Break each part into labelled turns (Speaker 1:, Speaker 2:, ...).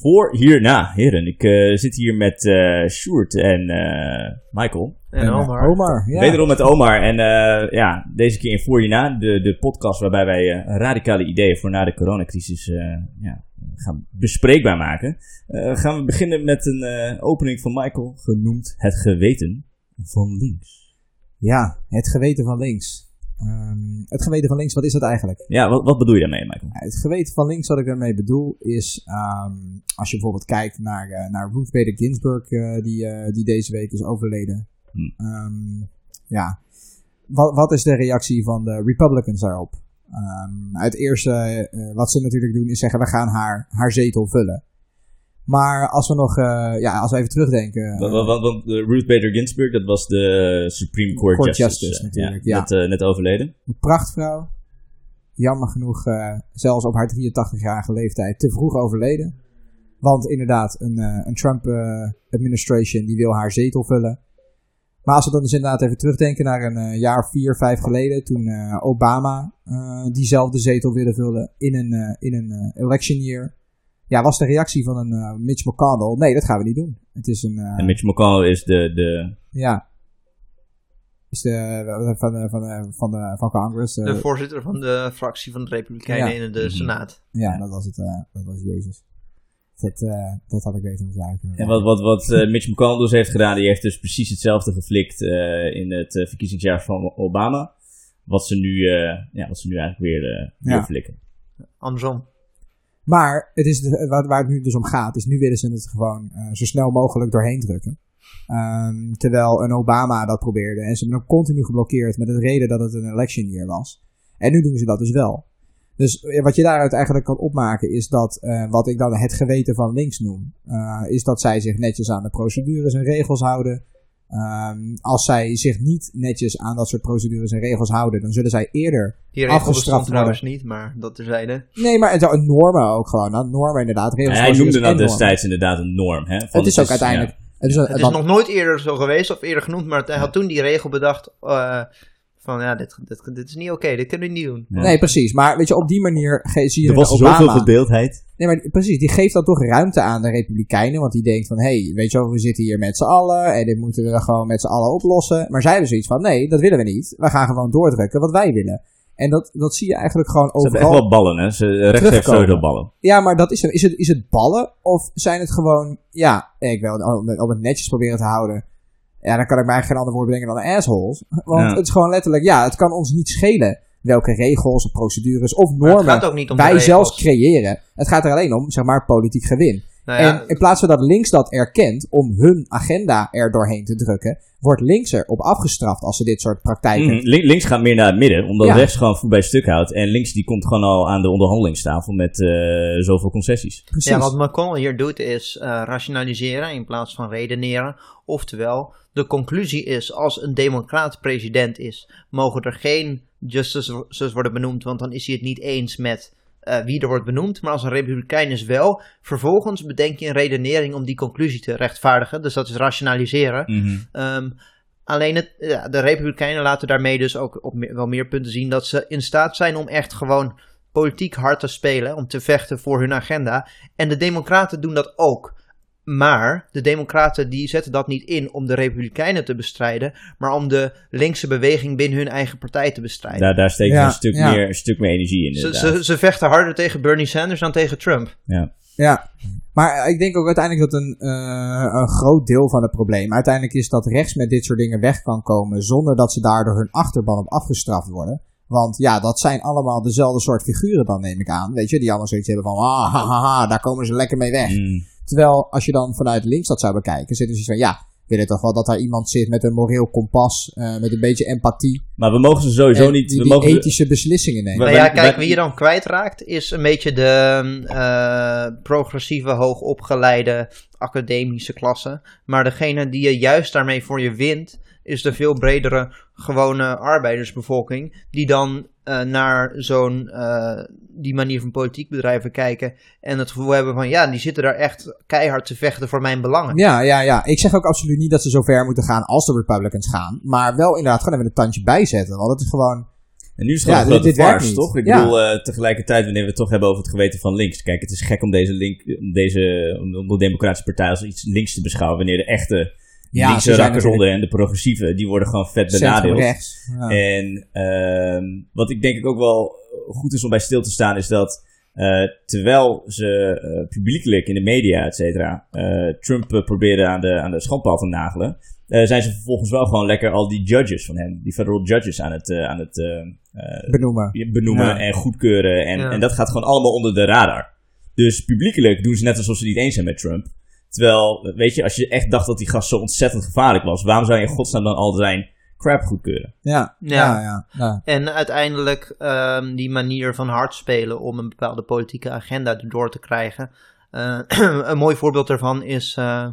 Speaker 1: Voor hierna, heren. Ik eh, zit hier met eh Sjoerd en eh, Michael.
Speaker 2: En
Speaker 3: En,
Speaker 2: Omar.
Speaker 3: Omar, ja.
Speaker 1: Wederom met Omar. En eh, ja, deze keer in Voor hierna, de, de podcast waarbij wij eh, radicale ideeën voor na de coronacrisis eh, ja, gaan bespreekbaar maken. Eh, gaan we beginnen met een eh, opening van Michael, genoemd Het geweten van links.
Speaker 3: Ja, het geweten van links. Ehm, het geweten van links, wat is dat eigenlijk?
Speaker 1: Ja, wat, wat bedoel je daarmee, Michael?
Speaker 3: Ja, Het geweten van links, wat ik daarmee bedoel, is ehm, als je bijvoorbeeld kijkt naar, eh, naar Ruth Bader Ginsburg, eh, die, eh, die deze week is overleden.
Speaker 1: Hm.
Speaker 3: Ehm, ja, wat, wat is de reactie van de Republicans daarop? Het eerste wat ze natuurlijk doen is zeggen, we gaan haar, haar zetel vullen. Maar als we nog, eh, ja, als we even terugdenken.
Speaker 1: Want, want, want, eh, Ruth Bader Ginsburg, dat was de Supreme Court,
Speaker 3: Court
Speaker 1: Justice,
Speaker 3: Justice
Speaker 1: eh,
Speaker 3: natuurlijk,
Speaker 1: ja,
Speaker 3: ja.
Speaker 1: Net, net overleden.
Speaker 3: Een prachtvrouw. Jammer genoeg, zelfs op haar 83-jarige leeftijd, te vroeg overleden. Want inderdaad, een, een Trump-administration die wil haar zetel vullen. Maar als we dan dus inderdaad even terugdenken naar een jaar vier, vijf geleden, toen Obama diezelfde zetel wilde vullen in een, in een election year. Ja, was de reactie van een eh, Mitch McConnell, nee, dat gaan we niet doen. Het is een, eh,
Speaker 1: En Mitch McConnell is de, de
Speaker 3: ja, is de, van, de, van, de, van, de, van Congress. eh,
Speaker 2: De voorzitter van de fractie van de Republikeinen
Speaker 3: Ja.
Speaker 2: in de
Speaker 1: Mhm.
Speaker 2: Senaat.
Speaker 3: Ja, dat was het. eh, dat was Jezus. Dat, eh, dat had ik weten moeten.
Speaker 1: En wat, wat, wat eh, Mitch McConnell dus heeft gedaan, die heeft dus precies hetzelfde geflikt eh, in het eh, verkiezingsjaar van Obama. Wat ze nu, eh, ja, wat ze nu eigenlijk weer, eh weer
Speaker 3: Ja.
Speaker 1: flikken.
Speaker 2: Andersom.
Speaker 3: Maar het is waar, het nu dus om gaat, is nu willen ze het gewoon eh, zo snel mogelijk doorheen drukken. Ehm, terwijl een Obama dat probeerde. En ze hebben hem continu geblokkeerd met de reden dat het een election year was. En nu doen ze dat dus wel. Dus eh, wat je daaruit eigenlijk kan opmaken is dat, eh, wat ik dan het geweten van links noem, is dat zij zich netjes aan de procedures en regels houden. Ehm, als zij zich niet netjes aan dat soort procedures en regels houden, dan zullen zij eerder
Speaker 2: Die regel
Speaker 3: Afgestraft
Speaker 2: trouwens niet, maar dat terzijde.
Speaker 3: Nee, maar het zou een normen ook gewoon. Nou, normen inderdaad.
Speaker 1: En
Speaker 3: Regels
Speaker 1: hij noemde dat
Speaker 3: en
Speaker 1: destijds inderdaad een norm. Hè, van
Speaker 3: Het is ook uiteindelijk. Het is, een-
Speaker 2: Het is
Speaker 3: dan-
Speaker 2: nog nooit eerder zo geweest of eerder genoemd, maar hij had toen die regel bedacht eh, van ja, dit, dit, dit is niet oké, dit kunnen we niet doen.
Speaker 1: Ja.
Speaker 3: Nee, precies. Maar weet je, op die manier ge- zie je
Speaker 1: Er was zoveel verdeeldheid.
Speaker 3: Nee, maar precies. Die geeft dan toch ruimte aan de Republikeinen. Want die denkt van, hé, hey, weet je wel, we zitten hier met z'n allen. En dit moeten we gewoon met z'n allen oplossen. Maar zij hebben zoiets van, nee, dat willen we niet. We gaan gewoon doordrukken wat wij willen. En dat, dat zie je eigenlijk gewoon
Speaker 1: Ze hebben echt
Speaker 3: overal.
Speaker 1: wel ballen, hè. Ze, rechts heeft ballen.
Speaker 3: Ja, maar dat is, het. is, het, is het ballen? Of zijn het gewoon, ja, ik wil om het netjes proberen te houden. Ja, dan kan ik mij geen ander woord brengen dan assholes. Want
Speaker 1: Ja.
Speaker 3: het is gewoon letterlijk, ja, het kan ons niet schelen welke regels of procedures of normen wij zelfs creëren. Het gaat er alleen om, zeg maar, politiek gewin.
Speaker 2: Nou ja,
Speaker 3: En in plaats van dat links dat erkent om hun agenda er doorheen te drukken, wordt links erop afgestraft als ze dit soort praktijken.
Speaker 1: Lin- links gaat meer naar het midden, omdat
Speaker 3: Ja.
Speaker 1: rechts gewoon voet bij stuk houdt. En links die komt gewoon al aan de onderhandelingstafel met eh, zoveel concessies.
Speaker 3: Precies.
Speaker 2: Ja, wat McConnell hier doet is eh, rationaliseren in plaats van redeneren. Oftewel, de conclusie is, als een democraat president is, mogen er geen justices worden benoemd, want dan is hij het niet eens met eh, wie er wordt benoemd. Maar als een republikein is wel, vervolgens bedenk je een redenering om die conclusie te rechtvaardigen. Dus dat is rationaliseren.
Speaker 1: Mhm.
Speaker 2: Ehm, alleen het, ja, de Republikeinen laten daarmee dus ook op wel meer punten zien dat ze in staat zijn om echt gewoon politiek hard te spelen, om te vechten voor hun agenda. En de Democraten doen dat ook. Maar de Democraten die zetten dat niet in om de Republikeinen te bestrijden, maar om de linkse beweging binnen hun eigen partij te bestrijden.
Speaker 1: Daar, daar steekt
Speaker 3: Ja,
Speaker 1: een, stuk
Speaker 3: ja.
Speaker 1: meer, een stuk meer energie in.
Speaker 2: Ze, ze, ze vechten harder tegen Bernie Sanders dan tegen Trump.
Speaker 1: ja.
Speaker 3: Ja, maar ik denk ook uiteindelijk dat een, eh, een groot deel van het probleem uiteindelijk is dat rechts met dit soort dingen weg kan komen zonder dat ze daardoor hun achterban op afgestraft worden. Want ja, dat zijn allemaal dezelfde soort figuren dan neem ik aan. Weet je, die allemaal zoiets hebben van, ah, ha, ha, ha, daar komen ze lekker mee weg.
Speaker 1: Mm.
Speaker 3: Terwijl als je dan vanuit links dat zou bekijken, zit er zoiets van, ja, we willen toch wel dat daar iemand zit met een moreel kompas, eh, met een beetje empathie.
Speaker 1: Maar we mogen ze sowieso
Speaker 3: en
Speaker 1: niet...
Speaker 3: die,
Speaker 1: we
Speaker 3: die
Speaker 1: mogen ze-
Speaker 3: ethische beslissingen nemen.
Speaker 1: Maar-
Speaker 2: Nou ja, kijk, wie je dan kwijtraakt is een beetje de eh, progressieve, hoogopgeleide academische klasse. Maar degene die je juist daarmee voor je wint, is de veel bredere gewone arbeidersbevolking. Die dan eh, naar zo'n eh, die manier van politiek bedrijven kijken. En het gevoel hebben van ja, die zitten daar echt keihard te vechten voor mijn belangen.
Speaker 3: Ja, ja, ja. Ik zeg ook absoluut niet dat ze zo ver moeten gaan als de Republicans gaan. Maar wel inderdaad gewoon even een tandje bijzetten. Want het is gewoon...
Speaker 1: En nu is het gewoon
Speaker 3: Ja,
Speaker 1: een
Speaker 3: dit-
Speaker 1: farce, toch? Ik
Speaker 3: Ja.
Speaker 1: bedoel, eh, tegelijkertijd, wanneer we het toch hebben over het geweten van links. Kijk, het is gek om deze, link, om deze om de Democratische Partij als iets links te beschouwen. Wanneer de echte
Speaker 3: Ja,
Speaker 1: linkse rakkers onder en de progressieven, die worden gewoon vet benadeeld.
Speaker 3: Ja.
Speaker 1: En ehm, wat ik denk ik ook wel goed is om bij stil te staan, is dat eh, terwijl ze eh, publiekelijk in de media, et cetera, eh, Trump probeerde aan de, aan de schandpaal te nagelen, eh, zijn ze vervolgens wel gewoon lekker al die judges van hem, die federal judges aan het, eh, aan het
Speaker 3: Benoemen.
Speaker 1: benoemen
Speaker 3: Ja.
Speaker 1: en goedkeuren. En,
Speaker 2: Ja.
Speaker 1: en dat gaat gewoon allemaal onder de radar. Dus publiekelijk doen ze net alsof ze niet eens zijn met Trump. Terwijl, weet je, als je echt dacht dat die gast zo ontzettend gevaarlijk was, waarom zou je in godsnaam dan al zijn crap goedkeuren?
Speaker 3: Ja,
Speaker 2: Ja.
Speaker 3: ja, ja. ja.
Speaker 2: En uiteindelijk ehm, die manier van hard spelen om een bepaalde politieke agenda erdoor te krijgen. Eh, een mooi voorbeeld daarvan is eh,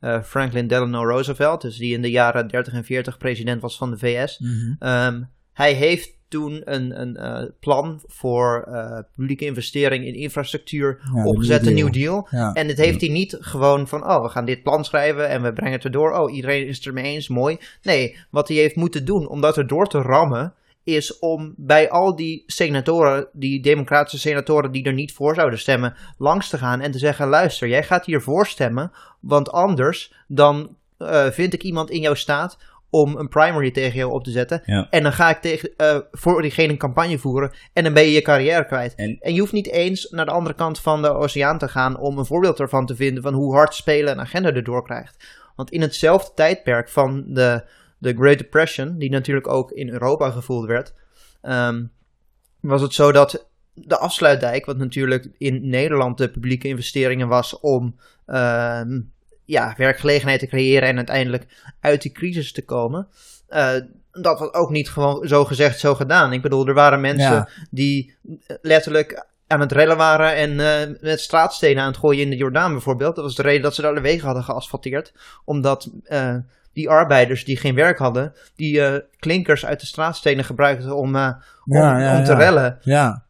Speaker 2: eh, Franklin Delano Roosevelt, dus die in de jaren 30 en 40 president was van de VS.
Speaker 3: Mhm.
Speaker 2: Ehm, hij heeft toen een, een eh, plan voor eh, publieke investering in infrastructuur
Speaker 3: Ja, de
Speaker 2: opgezet,
Speaker 3: New
Speaker 2: een New
Speaker 3: Deal.
Speaker 2: Deal.
Speaker 3: Ja.
Speaker 2: En het heeft hij niet gewoon van, oh, we gaan dit plan schrijven en we brengen het erdoor. Oh, iedereen is het ermee eens, mooi. Nee, wat hij heeft moeten doen om dat erdoor te rammen, is om bij al die senatoren, die democratische senatoren die er niet voor zouden stemmen, langs te gaan en te zeggen, luister, jij gaat hier voor stemmen, want anders dan eh, vind ik iemand in jouw staat om een primary tegen jou op te zetten.
Speaker 1: Ja.
Speaker 2: En dan ga ik tegen, eh, voor diegene een campagne voeren en dan ben je je carrière kwijt.
Speaker 1: En-
Speaker 2: En je hoeft niet eens naar de andere kant van de oceaan te gaan om een voorbeeld ervan te vinden van hoe hard spelen een agenda erdoor krijgt. Want in hetzelfde tijdperk van de, de Great Depression, die natuurlijk ook in Europa gevoeld werd, ehm, was het zo dat de afsluitdijk, wat natuurlijk in Nederland de publieke investeringen was om ehm, ja, werkgelegenheid te creëren en uiteindelijk uit die crisis te komen. eh, dat was ook niet gewoon zo gezegd, zo gedaan. Ik bedoel, er waren mensen
Speaker 3: Ja.
Speaker 2: die letterlijk aan het rellen waren en eh, met straatstenen aan het gooien in de Jordaan bijvoorbeeld. Dat was de reden dat ze de alle wegen hadden geasfalteerd. Omdat eh, die arbeiders die geen werk hadden, die klinkers uit de straatstenen gebruikten om, om,
Speaker 3: Ja, ja,
Speaker 2: om te
Speaker 3: ja.
Speaker 2: rellen.
Speaker 3: Ja,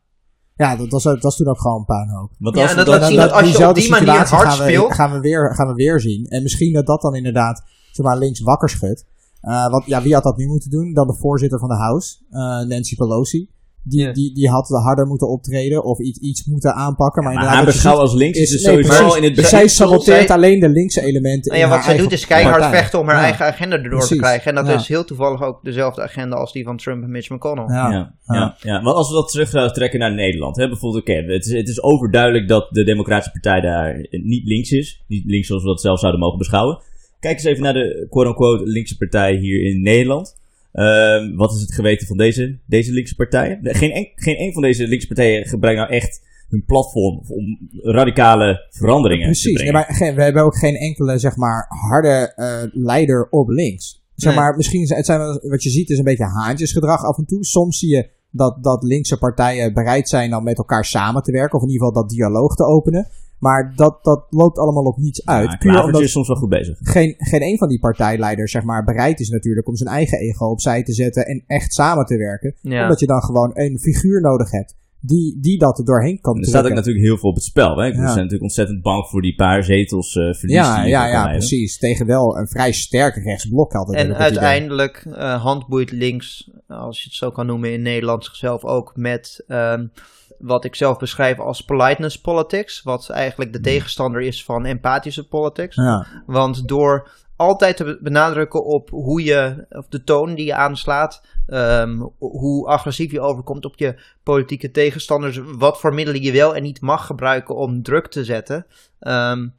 Speaker 3: ja dat, was, dat was toen ook gewoon een puinhoop.
Speaker 1: Want
Speaker 2: Ja,
Speaker 1: als
Speaker 2: en
Speaker 1: we
Speaker 2: dat laat zien dat als je op die manier hard
Speaker 3: gaan we,
Speaker 2: speelt-
Speaker 3: Gaan we, weer, gaan we weer zien. En misschien dat dat dan inderdaad zeg maar, links wakker schudt. Eh, want ja, wie had dat nu moeten doen? Dan de voorzitter van de House, eh, Nancy Pelosi. Die,
Speaker 2: Ja.
Speaker 3: die, die had harder moeten optreden of iets, iets moeten aanpakken. Maar,
Speaker 1: haar beschouwen
Speaker 3: ziet
Speaker 1: als links is,
Speaker 3: is-
Speaker 1: dus
Speaker 3: nee,
Speaker 1: sowieso
Speaker 3: precies.
Speaker 1: in het
Speaker 2: Zij-
Speaker 3: Zij
Speaker 1: begin...
Speaker 3: saboteert
Speaker 2: zij-
Speaker 3: alleen de linkse elementen.
Speaker 2: Nou ja,
Speaker 3: in
Speaker 2: wat zij doet is keihard
Speaker 3: partij.
Speaker 2: vechten om haar
Speaker 3: Ja.
Speaker 2: eigen agenda erdoor te krijgen. En dat
Speaker 3: Ja.
Speaker 2: is heel toevallig ook dezelfde agenda als die van Trump en Mitch McConnell.
Speaker 3: Ja.
Speaker 1: Ja, ja. Ja, Maar als we dat terug zouden trekken naar Nederland. Hè, bijvoorbeeld, oké, het, is, het is overduidelijk dat de Democratische Partij daar niet links is. Niet links zoals we dat zelf zouden mogen beschouwen. Kijk eens even naar de quote-unquote linkse partij hier in Nederland. Ehm, wat is het geweten van deze, deze linkse partijen? Geen, en, geen een van deze linkse partijen gebruikt nou echt hun platform om radicale veranderingen te
Speaker 3: Precies. Nee,
Speaker 1: brengen.
Speaker 3: maar geen, we hebben ook geen enkele, zeg maar, harde eh, leider op links. Zeg
Speaker 2: Nee.
Speaker 3: maar, misschien zijn het zijn wat je ziet is een beetje haantjesgedrag af en toe. Soms zie je dat, dat linkse partijen bereid zijn dan met elkaar samen te werken. Of in ieder geval dat dialoog te openen. Maar dat, dat loopt allemaal op niets uit.
Speaker 1: Ja,
Speaker 3: puur omdat
Speaker 1: is soms wel goed bezig.
Speaker 3: geen, geen een van die partijleiders zeg maar, bereid is natuurlijk om zijn eigen ego opzij te zetten en echt samen te werken.
Speaker 2: Ja.
Speaker 3: Omdat je dan gewoon een figuur nodig hebt die, die dat er doorheen kan
Speaker 1: Er staat ook natuurlijk heel veel op het spel. Hè? We
Speaker 3: Ja.
Speaker 1: zijn natuurlijk ontzettend bang voor die paar zetels eh verlies
Speaker 3: Ja, ja, ja, precies. Tegen wel een vrij sterk rechtsblok altijd. heb
Speaker 2: En uiteindelijk uh, handboeit links, als je het zo kan noemen in Nederland, zichzelf ook met um, wat ik zelf beschrijf als politeness politics. Wat eigenlijk de tegenstander is van empathische politics.
Speaker 3: Ja.
Speaker 2: Want door altijd te benadrukken op hoe je, of de toon die je aanslaat, um, hoe agressief je overkomt op je politieke tegenstanders, wat voor middelen je wel en niet mag gebruiken om druk te zetten. Um,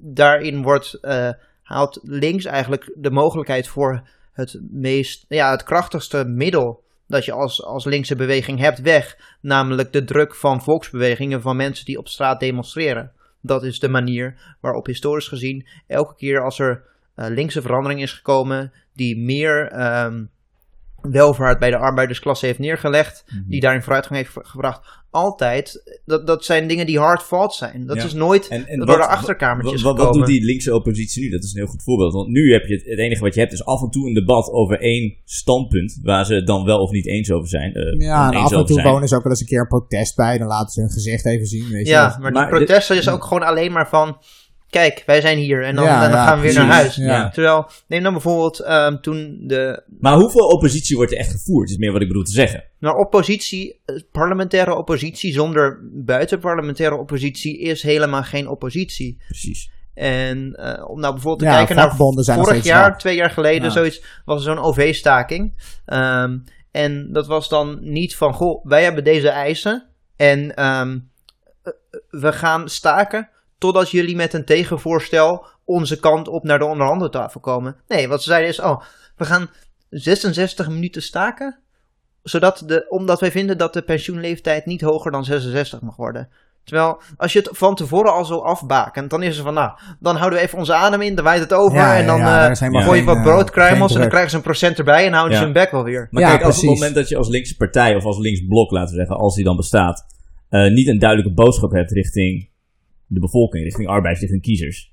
Speaker 2: daarin wordt, uh, haalt links eigenlijk de mogelijkheid voor het meest, ja, het krachtigste middel dat je als, als linkse beweging hebt weg. Namelijk de druk van volksbewegingen, van mensen die op straat demonstreren. Dat is de manier waarop historisch gezien elke keer als er uh, linkse verandering is gekomen, die meer um, welvaart bij de arbeidersklasse heeft neergelegd, mm -hmm. die daarin vooruitgang heeft gebracht, altijd, dat, dat zijn dingen die hard fought zijn. Dat ja. is nooit en, en door wat, de achterkamertjes
Speaker 1: wat,
Speaker 2: gekomen.
Speaker 1: Wat doet die linkse oppositie nu? Dat is een heel goed voorbeeld. Want nu heb je het, het enige wat je hebt is af en toe een debat over één standpunt, waar ze het dan wel of niet eens over zijn. Uh,
Speaker 3: ja, en af en toe wonen ze ook wel eens een keer een protest bij, dan laten ze hun gezicht even zien. Weet
Speaker 2: ja,
Speaker 3: je
Speaker 2: maar die maar protesten is ook gewoon alleen maar van... kijk, wij zijn hier. En dan,
Speaker 3: Ja,
Speaker 2: en dan
Speaker 3: ja,
Speaker 2: gaan we weer naar huis.
Speaker 3: Ja.
Speaker 2: Terwijl, neem dan bijvoorbeeld ehm, toen de
Speaker 1: Maar hoeveel oppositie wordt er echt gevoerd? is meer wat ik bedoel te zeggen.
Speaker 2: Nou, oppositie, eh, parlementaire oppositie zonder buitenparlementaire oppositie is helemaal geen oppositie.
Speaker 1: Precies.
Speaker 2: En eh, om nou bijvoorbeeld te
Speaker 3: Ja,
Speaker 2: kijken naar vorig jaar, twee jaar geleden,
Speaker 3: Ja.
Speaker 2: zoiets, was er zo'n OV-staking. Ehm, en dat was dan niet van, goh, wij hebben deze eisen en ehm, eh, we gaan staken totdat jullie met een tegenvoorstel onze kant op naar de onderhandeltafel komen. Nee, wat ze zeiden is, oh, we gaan 66 minuten staken, zodat de, omdat wij vinden dat de pensioenleeftijd niet hoger dan 66 mag worden. Terwijl, als je het van tevoren al zo afbakent, dan is het van, nou, dan houden we even onze adem in, dan waait het over
Speaker 3: Ja,
Speaker 2: en dan
Speaker 3: ja, ja,
Speaker 2: eh, gooi je wat
Speaker 3: eh,
Speaker 2: broodkruimels en dan krijgen ze een procent erbij en houden
Speaker 1: Ja.
Speaker 2: ze hun bek wel weer.
Speaker 1: Maar
Speaker 3: Ja,
Speaker 1: kijk, als op het moment dat je als linkse partij of als links blok, laten we zeggen, als die dan bestaat, eh, niet een duidelijke boodschap hebt richting de bevolking, richting arbeiders, richting kiezers,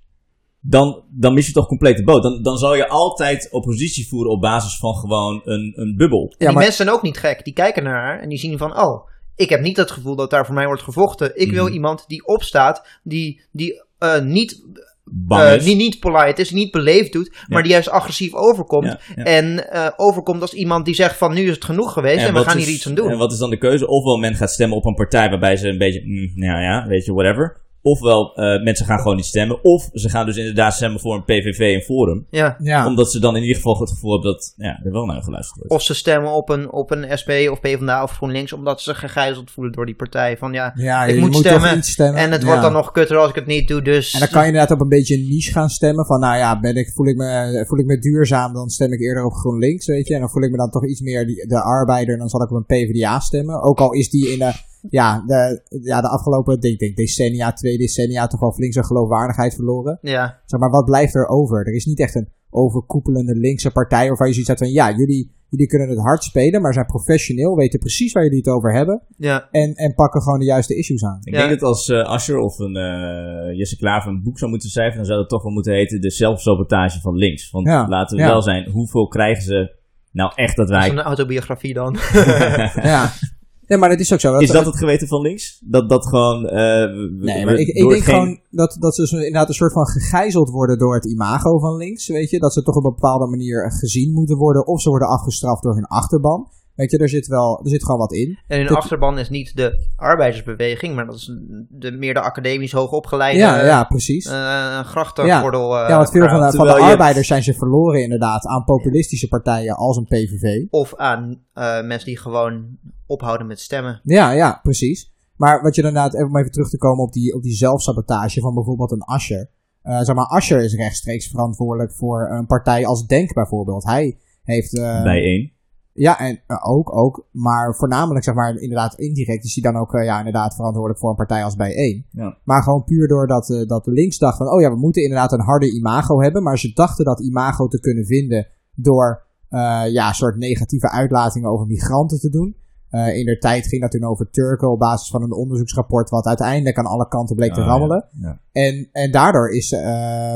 Speaker 1: dan, dan mis je toch compleet de boot. Dan, dan zal je altijd oppositie voeren op basis van gewoon een, een bubbel.
Speaker 2: En
Speaker 3: Ja,
Speaker 2: die
Speaker 3: maar-
Speaker 2: mensen zijn ook niet gek. Die kijken naar haar en die zien van, oh, ik heb niet het gevoel dat daar voor mij wordt gevochten. Ik wil
Speaker 1: Mhm.
Speaker 2: iemand die opstaat, die, die eh, niet,
Speaker 1: Bang
Speaker 2: eh,
Speaker 1: is.
Speaker 2: niet, niet polite is, niet beleefd doet, maar die juist agressief overkomt.
Speaker 1: Ja, ja.
Speaker 2: En eh, overkomt als iemand die zegt van, nu is het genoeg geweest en, we gaan
Speaker 1: is-
Speaker 2: hier iets aan doen.
Speaker 1: En wat is dan de keuze? Ofwel men gaat stemmen op een partij waarbij ze een beetje, mm, nou ja, weet je, whatever. Ofwel eh, mensen gaan gewoon niet stemmen. Of ze gaan dus inderdaad stemmen voor een PVV en Forum.
Speaker 2: ja.
Speaker 3: Ja.
Speaker 1: Omdat ze dan in ieder geval het gevoel hebben dat ja, er wel naar geluisterd wordt.
Speaker 2: Of ze stemmen op een, op een SP of PvdA of GroenLinks omdat ze gegijzeld voelen door die partij. Van ja,
Speaker 3: ja,
Speaker 2: ik moet
Speaker 3: toch
Speaker 2: stemmen
Speaker 3: niet stemmen.
Speaker 2: en het
Speaker 3: Ja.
Speaker 2: wordt dan nog kutter als ik het niet doe, dus...
Speaker 3: En dan kan je inderdaad op een beetje een niche gaan stemmen. Van nou ja, ben ik, voel, ik me, voel ik me duurzaam, dan stem ik eerder op GroenLinks, weet je. En dan voel ik me dan toch iets meer die, de arbeider, dan zal ik op een PvdA stemmen. Ook al is die in de, ja, de, ja, de afgelopen denk, denk, decennia, twee decennia toch wel flink zijn geloofwaardigheid verloren.
Speaker 2: Ja,
Speaker 3: Zeg maar, wat blijft er over? Er is niet echt een overkoepelende linkse partij waarvan je zoiets hebt van ja, jullie, jullie kunnen het hard spelen, maar zijn professioneel, weten precies waar jullie het over hebben.
Speaker 2: ja.
Speaker 3: En, en pakken gewoon de juiste issues aan.
Speaker 1: Ik
Speaker 2: Ja.
Speaker 1: denk dat als eh Asher of een eh, Jesse Klaver een boek zou moeten schrijven, dan zou het toch wel moeten heten De zelfsabotage van links. Want
Speaker 3: Ja,
Speaker 1: laten we
Speaker 3: ja.
Speaker 1: wel zijn, hoeveel krijgen ze nou echt dat
Speaker 2: Dat is
Speaker 1: wij...
Speaker 2: een autobiografie dan.
Speaker 3: Ja. Nee, maar dat is ook zo.
Speaker 1: Is dat het geweten van links? Dat dat gewoon... eh, we-
Speaker 3: Nee, maar ik, denk
Speaker 1: geen-
Speaker 3: gewoon dat, dat ze inderdaad een soort van gegijzeld worden door het imago van links, weet je. Dat ze toch op een bepaalde manier gezien moeten worden, of ze worden afgestraft door hun achterban. Weet je, er zit wel, er zit gewoon wat in.
Speaker 2: En hun
Speaker 3: Dat-
Speaker 2: achterban is niet de arbeidersbeweging, maar dat is de, meer de academisch hoogopgeleide
Speaker 3: Ja, ja, precies.
Speaker 2: eh grachtengordel. eh,
Speaker 3: ja, want veel van de, van de arbeiders zijn ze verloren inderdaad aan populistische partijen als een PVV.
Speaker 2: Of aan eh, mensen die gewoon ophouden met stemmen.
Speaker 3: Ja, ja, precies. Maar wat je inderdaad, even om even terug te komen op die, op die zelfsabotage van bijvoorbeeld een Ascher. Eh zeg maar, Ascher is rechtstreeks verantwoordelijk voor een partij als Denk bijvoorbeeld. Hij heeft... eh,
Speaker 1: Bij één.
Speaker 3: Ja, en eh, ook, ook. Maar voornamelijk, zeg maar, inderdaad indirect is hij dan ook, eh, ja, inderdaad verantwoordelijk voor een partij als Bijeen.
Speaker 1: Ja.
Speaker 3: Maar gewoon puur doordat eh, dat de links dacht van, oh ja, we moeten inderdaad een harde imago hebben. Maar ze dachten dat imago te kunnen vinden door, eh, ja, een soort negatieve uitlatingen over migranten te doen. Eh, in der tijd ging dat toen over Turken op basis van een onderzoeksrapport wat uiteindelijk aan alle kanten bleek te
Speaker 1: Ah,
Speaker 3: rammelen.
Speaker 1: ja, ja.
Speaker 3: En, en daardoor is,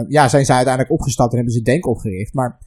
Speaker 3: ja, zijn zij uiteindelijk opgestapt en hebben ze Denk opgericht. Maar,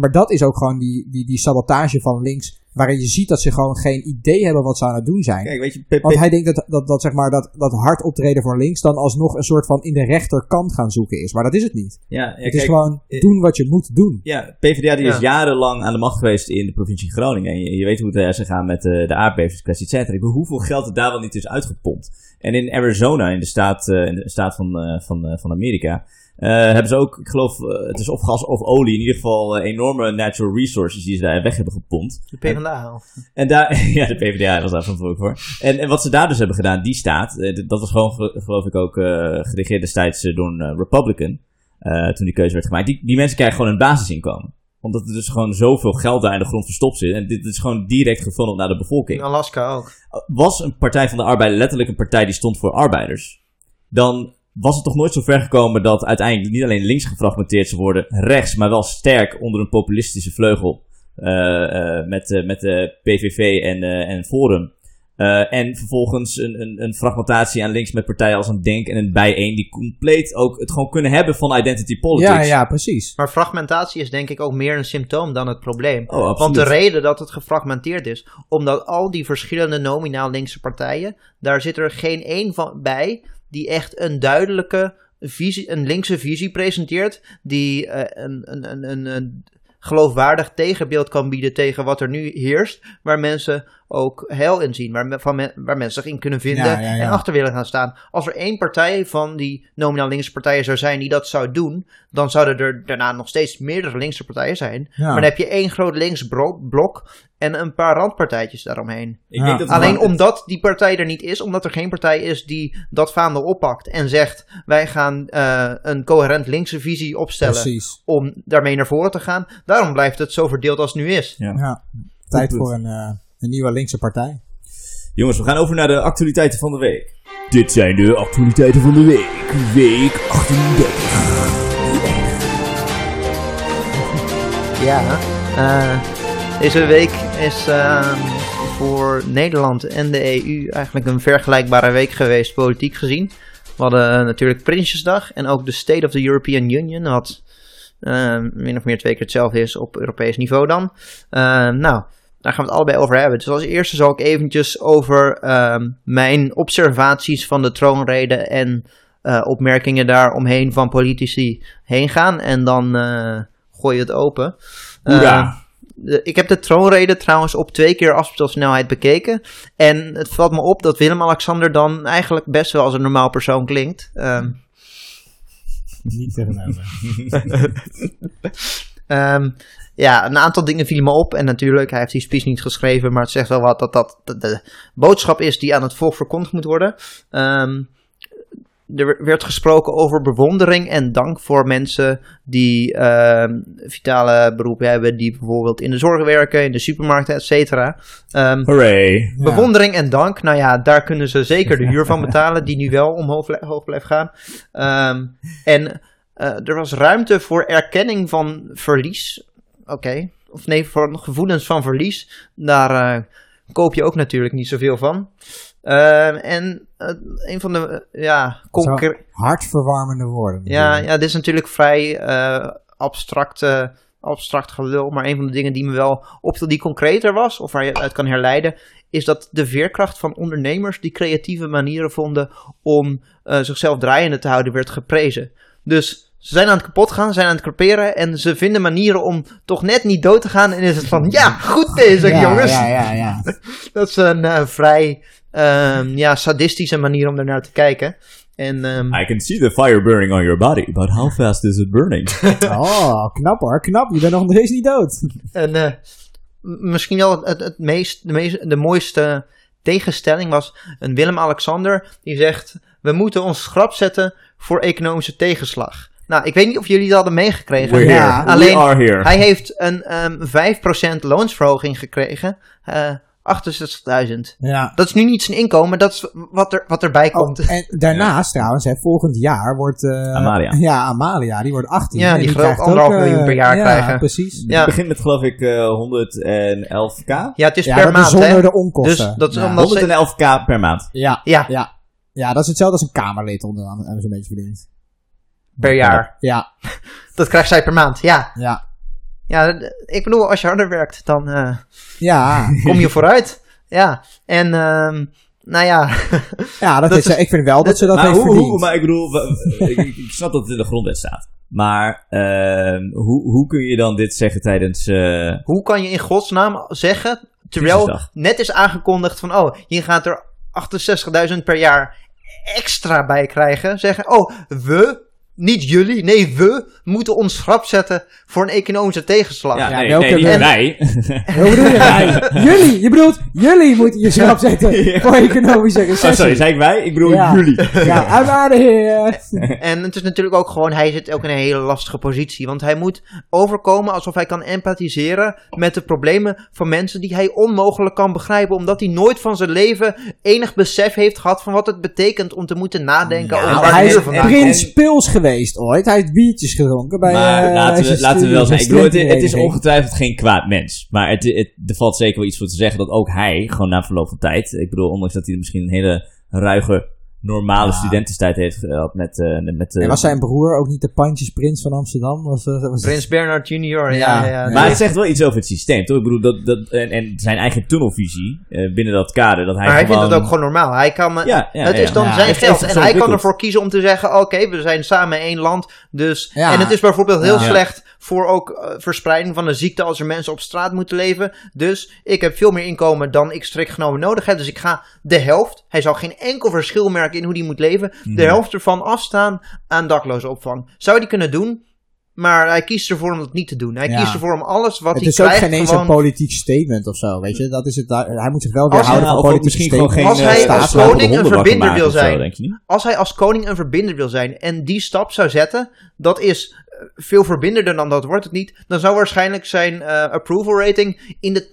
Speaker 3: maar dat is ook gewoon die, die, die sabotage van links, waarin je ziet dat ze gewoon geen idee hebben wat ze aan het doen zijn.
Speaker 1: Kijk, weet je,
Speaker 3: Want hij denkt dat, dat, dat, zeg maar, dat, dat hard optreden voor links dan alsnog een soort van in de rechterkant gaan zoeken is. Maar dat is het niet.
Speaker 1: ja, ja,
Speaker 3: het
Speaker 1: kijk,
Speaker 3: is gewoon
Speaker 1: eh,
Speaker 3: doen wat je moet doen.
Speaker 1: Ja, PvdA die
Speaker 2: Ja.
Speaker 1: is jarenlang aan de macht geweest in de provincie Groningen. En je, je weet hoe het is gegaan met eh, de aardbevingskwestie, et cetera. Ik bedoel, hoeveel geld er daar wel niet is uitgepompt. En in Arizona, in de staat, eh, in de staat van, eh, van, eh, van Amerika, eh, hebben ze ook, ik geloof, eh, het is of gas of olie, in ieder geval eh, enorme natural resources die ze daar weg hebben gepompt.
Speaker 2: De PvdA.
Speaker 1: En daar, ja, de PvdA was daar verantwoordelijk voor. En, en wat ze daar dus hebben gedaan, die staat, dat was gewoon, ge- geloof ik, ook eh geregeerd destijds door een Republican, eh, toen die keuze werd gemaakt. Die, die mensen krijgen gewoon een basisinkomen. Omdat er dus gewoon zoveel geld daar in de grond verstopt zit. En dit is gewoon direct gefunneld naar de
Speaker 2: In
Speaker 1: bevolking.
Speaker 2: Alaska ook.
Speaker 1: Was een Partij van de Arbeid letterlijk een partij die stond voor arbeiders, dan was het toch nooit zo ver gekomen dat uiteindelijk niet alleen links gefragmenteerd zou worden, rechts, maar wel sterk onder een populistische vleugel eh, eh, met, eh, met de PVV en, eh, en Forum. Eh, en vervolgens een, een, een fragmentatie aan links met partijen als een Denk en een Bijeen, die compleet ook het gewoon kunnen hebben van identity politics.
Speaker 3: Ja, ja, precies.
Speaker 2: Maar fragmentatie is denk ik ook meer een symptoom dan het probleem.
Speaker 1: Oh, absoluut.
Speaker 2: Want de reden dat het gefragmenteerd is, omdat al die verschillende nominaal linkse partijen, daar zit er geen één van bij die echt een duidelijke visie, een linkse visie presenteert die eh, een, een, een, een, geloofwaardig tegenbeeld kan bieden tegen wat er nu heerst, waar mensen ook heil in zien, waar, van me- waar mensen zich in kunnen vinden
Speaker 3: Ja, ja, ja.
Speaker 2: en achter willen gaan staan. Als er één partij van die nominaal linkse partijen zou zijn die dat zou doen, dan zouden er daarna nog steeds meerdere linkse partijen zijn. Maar dan heb je één groot links blok en een paar randpartijtjes daaromheen.
Speaker 1: Ik
Speaker 3: Ja.
Speaker 1: denk dat
Speaker 2: Alleen omdat die partij er niet is, omdat er geen partij is die dat vaandel oppakt en zegt: wij gaan eh, een coherent linkse visie opstellen
Speaker 3: Precies.
Speaker 2: om daarmee naar voren te gaan. Daarom blijft het zo verdeeld als het nu is.
Speaker 1: Ja.
Speaker 3: Ja. Tijd voor een, eh, een nieuwe linkse partij.
Speaker 1: Jongens, we gaan over naar de actualiteiten van de week. Dit zijn de actualiteiten van de week. Week 38.
Speaker 2: Ja, eh, deze week is ehm, voor Nederland en de EU eigenlijk een vergelijkbare week geweest, politiek gezien. We hadden eh, natuurlijk Prinsjesdag en ook de State of the European Union, wat eh, min of meer twee keer hetzelfde is op Europees niveau dan. Eh, nou, daar gaan we het allebei over hebben. Dus als eerste zal ik eventjes over ehm, mijn observaties van de troonrede en eh, opmerkingen daaromheen van politici heen gaan. En dan eh, gooi je het open.
Speaker 1: Hoera.
Speaker 2: Ik heb de troonrede trouwens op twee keer afspeelsnelheid bekeken. En het valt me op dat Willem-Alexander dan eigenlijk best wel als een normaal persoon klinkt. Ehm,
Speaker 3: Niet tegenover.
Speaker 2: Ehm, ja, een aantal dingen vielen me op. En natuurlijk, hij heeft die speech niet geschreven. Maar het zegt wel wat dat dat de, de boodschap is die aan het volk verkondigd moet worden. Ehm, er werd gesproken over bewondering en dank voor mensen die ehm, vitale beroepen hebben. Die bijvoorbeeld in de zorg werken, in de supermarkten, et cetera. Ehm,
Speaker 1: Hooray.
Speaker 3: Ja.
Speaker 2: Bewondering en dank, nou ja, daar kunnen ze zeker de huur van betalen, die nu wel omhoog blijft gaan. Ehm, en eh, er was ruimte voor erkenning van verlies. Oké, of nee, voor gevoelens van verlies. Daar eh, koop je ook natuurlijk niet zoveel van. Ehm, en eh, een van de, eh, ja, concre-
Speaker 3: Hartverwarmende woorden.
Speaker 2: ja, ja, dit is natuurlijk vrij eh abstract, eh, abstract gelul. Maar een van de dingen die me wel opviel, die concreter was, of waar je uit kan herleiden, is dat de veerkracht van ondernemers die creatieve manieren vonden om zichzelf draaiende te houden, werd geprezen. Dus ze zijn aan het kapot gaan, ze zijn aan het creperen en ze vinden manieren om toch net niet dood te gaan. En is het van, ja, goed bezig
Speaker 3: ja,
Speaker 2: jongens.
Speaker 3: Ja, ja, ja.
Speaker 2: Dat is een vrij ehm, ja, sadistische manier om ernaar te kijken. En ehm,
Speaker 1: I can see the fire burning on your body, but how fast is it burning?
Speaker 3: Oh, knap hoor, knap. Je bent nog steeds niet dood.
Speaker 2: En eh, misschien wel het, het meest, de, meest, de mooiste tegenstelling was een Willem-Alexander die zegt: We moeten ons schrap zetten voor economische tegenslag. Nou, ik weet niet of jullie dat hadden meegekregen.
Speaker 1: We're
Speaker 3: Ja,
Speaker 2: alleen
Speaker 1: We are here.
Speaker 2: Hij heeft een ehm 5% loonsverhoging gekregen. eh 68.000.
Speaker 3: Ja.
Speaker 2: Dat is nu niet zijn inkomen, dat is wat, er, wat erbij komt.
Speaker 3: Oh, en daarnaast trouwens, hè, volgend jaar wordt... eh,
Speaker 1: Amalia.
Speaker 3: Ja, Amalia, die wordt 18.
Speaker 2: Ja,
Speaker 3: En
Speaker 2: die gaat
Speaker 3: krijgt
Speaker 2: ook anderhalf
Speaker 3: eh,
Speaker 2: miljoen per jaar
Speaker 3: ja,
Speaker 2: krijgen.
Speaker 3: precies.
Speaker 2: Ja.
Speaker 1: Het begint met geloof ik eh, 111k.
Speaker 2: Ja, het is
Speaker 3: Ja,
Speaker 2: per
Speaker 3: dat
Speaker 2: maand,
Speaker 3: is zonder
Speaker 2: hè?
Speaker 3: de onkosten.
Speaker 2: Dus dat is
Speaker 3: ja.
Speaker 2: omdat-
Speaker 1: 111k per maand.
Speaker 3: Ja,
Speaker 2: Ja,
Speaker 3: ja. Ja, dat is hetzelfde als een kamerlid onder aan zo'n beetje verdient.
Speaker 2: per jaar.
Speaker 3: Ja,
Speaker 2: Dat krijgt zij per maand, ja.
Speaker 3: ja.
Speaker 2: Ja, ik bedoel, als je harder werkt, dan eh,
Speaker 3: Ja,
Speaker 2: kom je vooruit. Ja, en ehm, nou ja,
Speaker 3: ja dat
Speaker 2: Dat
Speaker 3: is,
Speaker 2: is-
Speaker 3: ik vind wel dat, ze dat
Speaker 1: maar,
Speaker 3: heeft
Speaker 1: hoe, maar ik bedoel, ik, ik snap dat het in de grondwet staat. Maar ehm, hoe, hoe kun je dan dit zeggen tijdens... eh,
Speaker 2: hoe kan je in godsnaam zeggen, terwijl net is aangekondigd van, oh, je gaat er 68.000 per jaar extra bij krijgen. Zeggen, oh, we, niet jullie, nee, we moeten ons schrap zetten voor een economische tegenslag.
Speaker 1: ja, nee,
Speaker 3: welke
Speaker 1: nee, niet wij.
Speaker 3: Hoe bedoel je? wij? jullie, je bedoelt, jullie moeten je schrap zetten
Speaker 1: Ja.
Speaker 3: voor economische
Speaker 1: Oh,
Speaker 3: recessie.
Speaker 1: sorry, zei ik wij? Ik bedoel
Speaker 3: Ja.
Speaker 1: jullie.
Speaker 3: Ja, I'm out of here.
Speaker 2: En het is natuurlijk ook gewoon, hij zit ook in een hele lastige positie. Want hij moet overkomen alsof hij kan empathiseren met de problemen van mensen die hij onmogelijk kan begrijpen. Omdat hij nooit van zijn leven enig besef heeft gehad van wat het betekent om te moeten nadenken
Speaker 3: Ja,
Speaker 2: over waar
Speaker 3: hij is prins Pils geweest ooit. Hij heeft biertjes gedronken bij
Speaker 1: Maar
Speaker 3: eh,
Speaker 1: laten, we, laten we wel zijn. Ik bedoel, het, het is ongetwijfeld geen kwaad mens. Maar het, het, er valt zeker wel iets voor te zeggen dat ook hij, gewoon na verloop van tijd. Ik bedoel, ondanks dat hij misschien een hele ruige normale
Speaker 3: Ja.
Speaker 1: studententijd heeft gehad met... eh, met, met eh,
Speaker 3: En was zijn broer ook niet de pandjesprins van Amsterdam? Was, was, was-
Speaker 2: Prins Bernhard Junior, ja.
Speaker 1: Maar het zegt wel iets over het systeem, toch? Ik bedoel, dat, dat, en, en zijn eigen tunnelvisie eh, binnen dat kader. Dat hij
Speaker 2: maar hij
Speaker 1: gewoon...
Speaker 2: vindt het ook gewoon normaal. Hij kan,
Speaker 1: Ja, ja,
Speaker 2: het
Speaker 1: ja.
Speaker 2: is dan
Speaker 3: Ja,
Speaker 2: zijn geld. En hij kan ervoor kiezen om te zeggen: oké, we zijn samen één land. Dus.
Speaker 3: Ja.
Speaker 2: En het is bijvoorbeeld heel
Speaker 3: Ja.
Speaker 2: slecht voor ook eh, verspreiding van een ziekte als er mensen op straat moeten leven. Dus ik heb veel meer inkomen dan ik strikt genomen nodig heb. Dus ik ga de helft. Hij zal geen enkel verschil merken in hoe die moet leven. De helft ervan afstaan aan daklozenopvang. Zou die kunnen doen? Maar hij kiest ervoor om dat niet te doen. Hij
Speaker 3: Ja.
Speaker 2: kiest ervoor om alles wat
Speaker 3: het
Speaker 2: hij
Speaker 3: is ook
Speaker 2: krijgt
Speaker 3: geen eens een politiek statement of zo, weet je. Dat is het, daar- hij moet zich wel weer houden
Speaker 1: Ja,
Speaker 3: van
Speaker 1: misschien gewoon geen
Speaker 2: Als
Speaker 1: eh,
Speaker 2: hij als koning een verbinder wil
Speaker 1: zo,
Speaker 2: zijn. als hij als koning een verbinder wil zijn en die stap zou zetten, dat is eh, veel verbinderder dan dat wordt het niet, dan zou waarschijnlijk zijn eh, approval rating in de 80%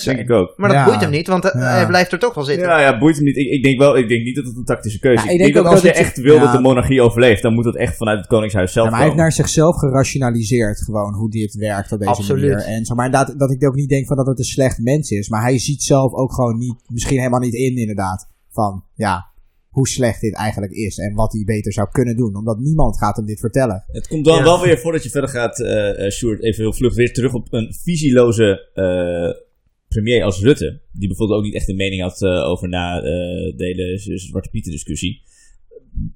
Speaker 2: zijn.
Speaker 1: Denk ik ook.
Speaker 2: Maar dat
Speaker 3: Ja.
Speaker 2: boeit hem niet, want eh,
Speaker 3: Ja.
Speaker 2: hij blijft er toch wel zitten.
Speaker 1: Ja, ja, boeit hem niet. Ik, ik denk wel, ik denk niet dat het een tactische keuze is.
Speaker 3: Ja,
Speaker 1: ik,
Speaker 3: ik
Speaker 1: denk,
Speaker 3: denk
Speaker 1: dat als je echt wil
Speaker 3: ja.
Speaker 1: dat de monarchie overleeft, dan moet dat echt vanuit het Koningshuis zelf
Speaker 3: Ja, maar hij heeft
Speaker 1: komen.
Speaker 3: naar zichzelf gerationaliseerd gewoon hoe dit werkt op deze
Speaker 2: Absoluut.
Speaker 3: manier. En zeg maar dat, dat ik ook niet denk van dat het een slecht mens is. Maar hij ziet zelf ook gewoon niet, misschien helemaal niet in inderdaad. Van ja, hoe slecht dit eigenlijk is. En wat hij beter zou kunnen doen. Omdat niemand gaat hem dit vertellen.
Speaker 1: Het komt dan
Speaker 2: Ja.
Speaker 1: wel weer, voordat je verder gaat, eh eh, Sjoerd, even heel vlug weer terug op een visieloze eh, premier als Rutte. Die bijvoorbeeld ook niet echt een mening had eh, over na eh, de hele Zwarte Pieten discussie.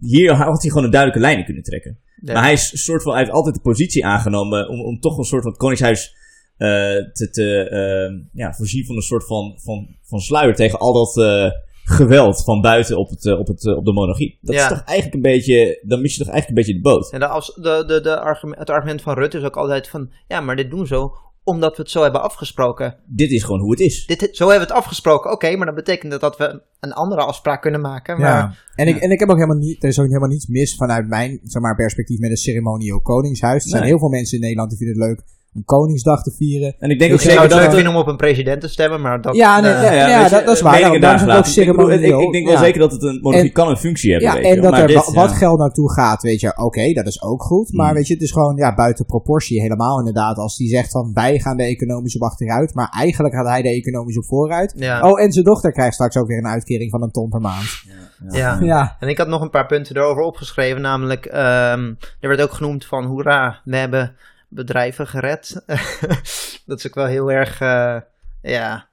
Speaker 1: Hier had hij gewoon een duidelijke lijn in kunnen trekken.
Speaker 2: Ja.
Speaker 1: Maar hij, is soort van, hij heeft altijd de positie aangenomen om, om toch een soort van Koningshuis eh, te, te ja, voorzien van een soort van, van, van sluier tegen al dat eh, geweld van buiten op, het, eh, op, het, eh, op de monarchie. Dat
Speaker 2: Ja.
Speaker 1: is toch eigenlijk een beetje, dan mis je toch eigenlijk een beetje de boot.
Speaker 2: En de, als, de, de, de argument, het argument van Rutte is ook altijd van, ja, maar dit doen we zo omdat we het zo hebben afgesproken.
Speaker 1: Dit is gewoon hoe het is.
Speaker 2: Dit, zo hebben we het afgesproken, oké, maar dat betekent dat, dat we een andere afspraak kunnen maken. Maar,
Speaker 3: Ja. En, ik, en ik heb ook helemaal niet, er is ook helemaal niets mis vanuit mijn zeg maar, perspectief met een ceremonieel koningshuis. Er zijn
Speaker 1: Nee.
Speaker 3: heel veel mensen in Nederland die vinden het leuk om Koningsdag te vieren.
Speaker 1: En ik denk
Speaker 3: Ik
Speaker 1: ook
Speaker 2: Ik zou
Speaker 1: zeker
Speaker 2: het
Speaker 1: dat
Speaker 2: vinden om op een president te stemmen, maar dat...
Speaker 3: Ja, nee, ja,
Speaker 1: je,
Speaker 3: dat- dat is waar. Daarom-
Speaker 1: daar
Speaker 3: is ook.
Speaker 1: Ik bedoel, ik, ik denk wel
Speaker 3: Ja.
Speaker 1: zeker dat het een monarchie
Speaker 3: En-
Speaker 1: kan een functie hebben.
Speaker 3: Ja,
Speaker 1: weet je
Speaker 3: en
Speaker 1: wel.
Speaker 3: dat
Speaker 1: Maar
Speaker 3: er
Speaker 1: dit,
Speaker 3: wat geld naartoe gaat, weet je, oké, dat is ook goed. Maar
Speaker 1: Hmm.
Speaker 3: weet je, het is gewoon ja, buiten proportie helemaal inderdaad. Als die zegt van wij gaan de economisch op achteruit, maar eigenlijk gaat hij de economisch op vooruit.
Speaker 2: ja.
Speaker 3: Oh, en zijn dochter krijgt straks ook weer een uitkering van een ton per maand.
Speaker 2: Ja.
Speaker 3: Ja,
Speaker 2: En ik had nog een paar punten erover opgeschreven, namelijk ehm, er werd ook genoemd van hoera, we hebben bedrijven gered. dat is ook wel heel erg, eh, ja,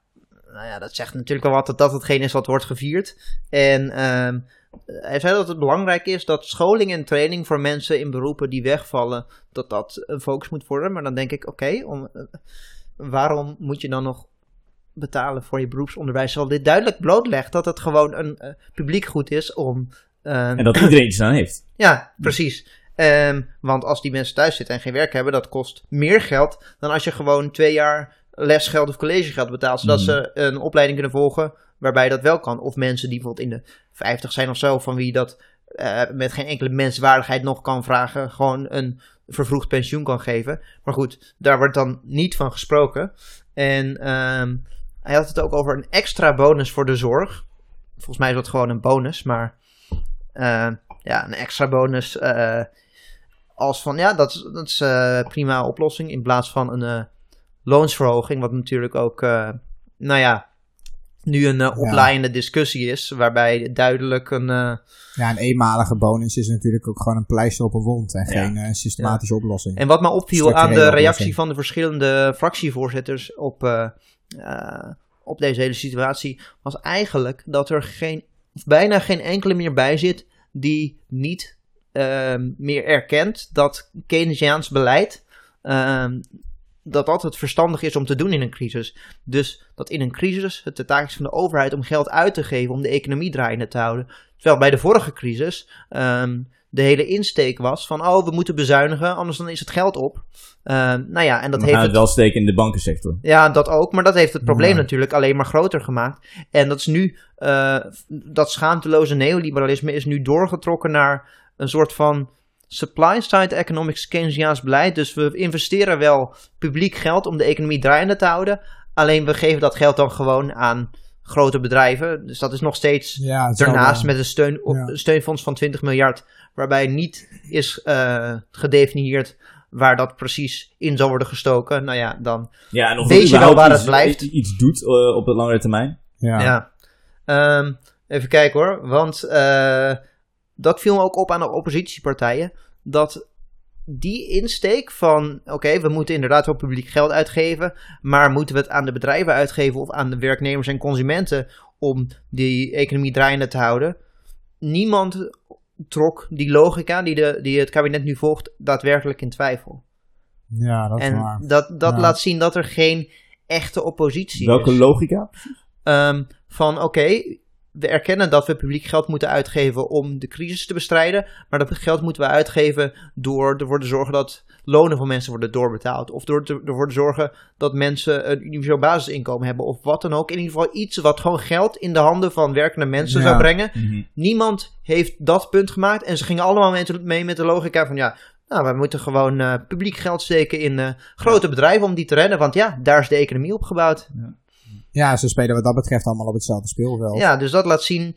Speaker 2: nou ja, dat zegt natuurlijk wel wat dat dat hetgeen is wat wordt gevierd. En ehm, hij zei dat het belangrijk is dat scholing en training voor mensen in beroepen die wegvallen, dat dat een focus moet worden. Maar dan denk ik, oké, eh, waarom moet je dan nog betalen voor je beroepsonderwijs? Terwijl dit duidelijk blootlegt dat het gewoon een eh, publiek goed is om... eh,
Speaker 1: En dat iedereen iets aan heeft.
Speaker 2: ja, precies. Ehm, want als die mensen thuis zitten en geen werk hebben, dat kost meer geld dan als je gewoon twee jaar lesgeld of collegegeld betaalt, zodat
Speaker 1: Mhm.
Speaker 2: ze een opleiding kunnen volgen waarbij dat wel kan. Of mensen die bijvoorbeeld in de 50 zijn of zo, van wie dat eh, met geen enkele menswaardigheid nog kan vragen, gewoon een vervroegd pensioen kan geven. Maar goed, daar wordt dan niet van gesproken. En ehm, hij had het ook over een extra bonus voor de zorg. Volgens mij is dat gewoon een bonus, maar eh, ja, een extra bonus eh, als van ja, dat, is- dat is eh prima oplossing in plaats van een eh, loonsverhoging, wat natuurlijk ook, eh, nou ja, nu een eh, oplaaiende discussie is, waarbij duidelijk een,
Speaker 3: ja, een eenmalige bonus is natuurlijk ook gewoon een pleister op een wond en
Speaker 1: Ja.
Speaker 3: geen systematische oplossing.
Speaker 2: En wat me opviel aan de reactie
Speaker 3: oplossing.
Speaker 2: van de verschillende fractievoorzitters op, op deze hele situatie, was eigenlijk dat er geen, of bijna geen enkele meer bij zit die niet meer erkent dat Keynesiaans beleid. ehm, dat dat het verstandig is om te doen in een crisis. Dus dat in een crisis het de taak is van de overheid om geld uit te geven om de economie draaiende te houden. Terwijl bij de vorige crisis ehm, de hele insteek was van, oh, we moeten bezuinigen, anders dan is het geld op. Ehm, nou ja, en dat
Speaker 1: we
Speaker 2: heeft het
Speaker 1: wel steken in de bankensector.
Speaker 2: ja, dat ook. Maar dat heeft het probleem
Speaker 3: Ja.
Speaker 2: natuurlijk alleen maar groter gemaakt. En dat is nu, eh, dat schaamteloze neoliberalisme is nu doorgetrokken naar een soort van supply-side economics Keynesiaans beleid. Dus we investeren wel publiek geld om de economie draaiende te houden. Alleen we geven dat geld dan gewoon aan grote bedrijven. Dus dat is nog steeds
Speaker 3: ja, wel,
Speaker 2: daarnaast met een steun, op,
Speaker 3: Ja.
Speaker 2: een steunfonds van 20 miljard. Waarbij niet is eh, gedefinieerd waar dat precies in zal worden gestoken. Nou ja, dan
Speaker 1: Ja, en of
Speaker 2: Weet
Speaker 1: het
Speaker 2: je wel waar
Speaker 1: iets,
Speaker 2: het blijft?
Speaker 1: iets doet eh, op de langere termijn.
Speaker 3: ja.
Speaker 2: Ja. Ehm, Even kijken hoor, want eh, dat viel me ook op aan de oppositiepartijen. Dat die insteek van, oké, we moeten inderdaad wel publiek geld uitgeven, maar moeten we het aan de bedrijven uitgeven of aan de werknemers en consumenten om die economie draaiende te houden? Niemand trok die logica die, de, die het kabinet nu volgt daadwerkelijk in twijfel.
Speaker 3: Ja, dat is
Speaker 2: En
Speaker 3: waar.
Speaker 2: dat, dat
Speaker 3: Ja.
Speaker 2: laat zien dat er geen echte oppositie
Speaker 1: Welke
Speaker 2: is.
Speaker 1: logica?
Speaker 2: Ehm, van oké, we erkennen dat we publiek geld moeten uitgeven om de crisis te bestrijden. Maar dat geld moeten we uitgeven door ervoor te zorgen dat lonen van mensen worden doorbetaald. Of door te- ervoor te zorgen dat mensen een universeel basisinkomen hebben. Of wat dan ook. In ieder geval iets wat gewoon geld in de handen van werkende mensen
Speaker 3: Ja.
Speaker 2: zou brengen.
Speaker 1: Mhm.
Speaker 2: Niemand heeft dat punt gemaakt. En ze gingen allemaal mee- mee met de logica van ja. Nou, we moeten gewoon eh, publiek geld steken in eh, grote bedrijven om die te redden. Want ja, daar is de economie op gebouwd.
Speaker 3: Ja, ze spelen wat dat betreft allemaal op hetzelfde speelveld.
Speaker 2: Ja, dus dat laat zien,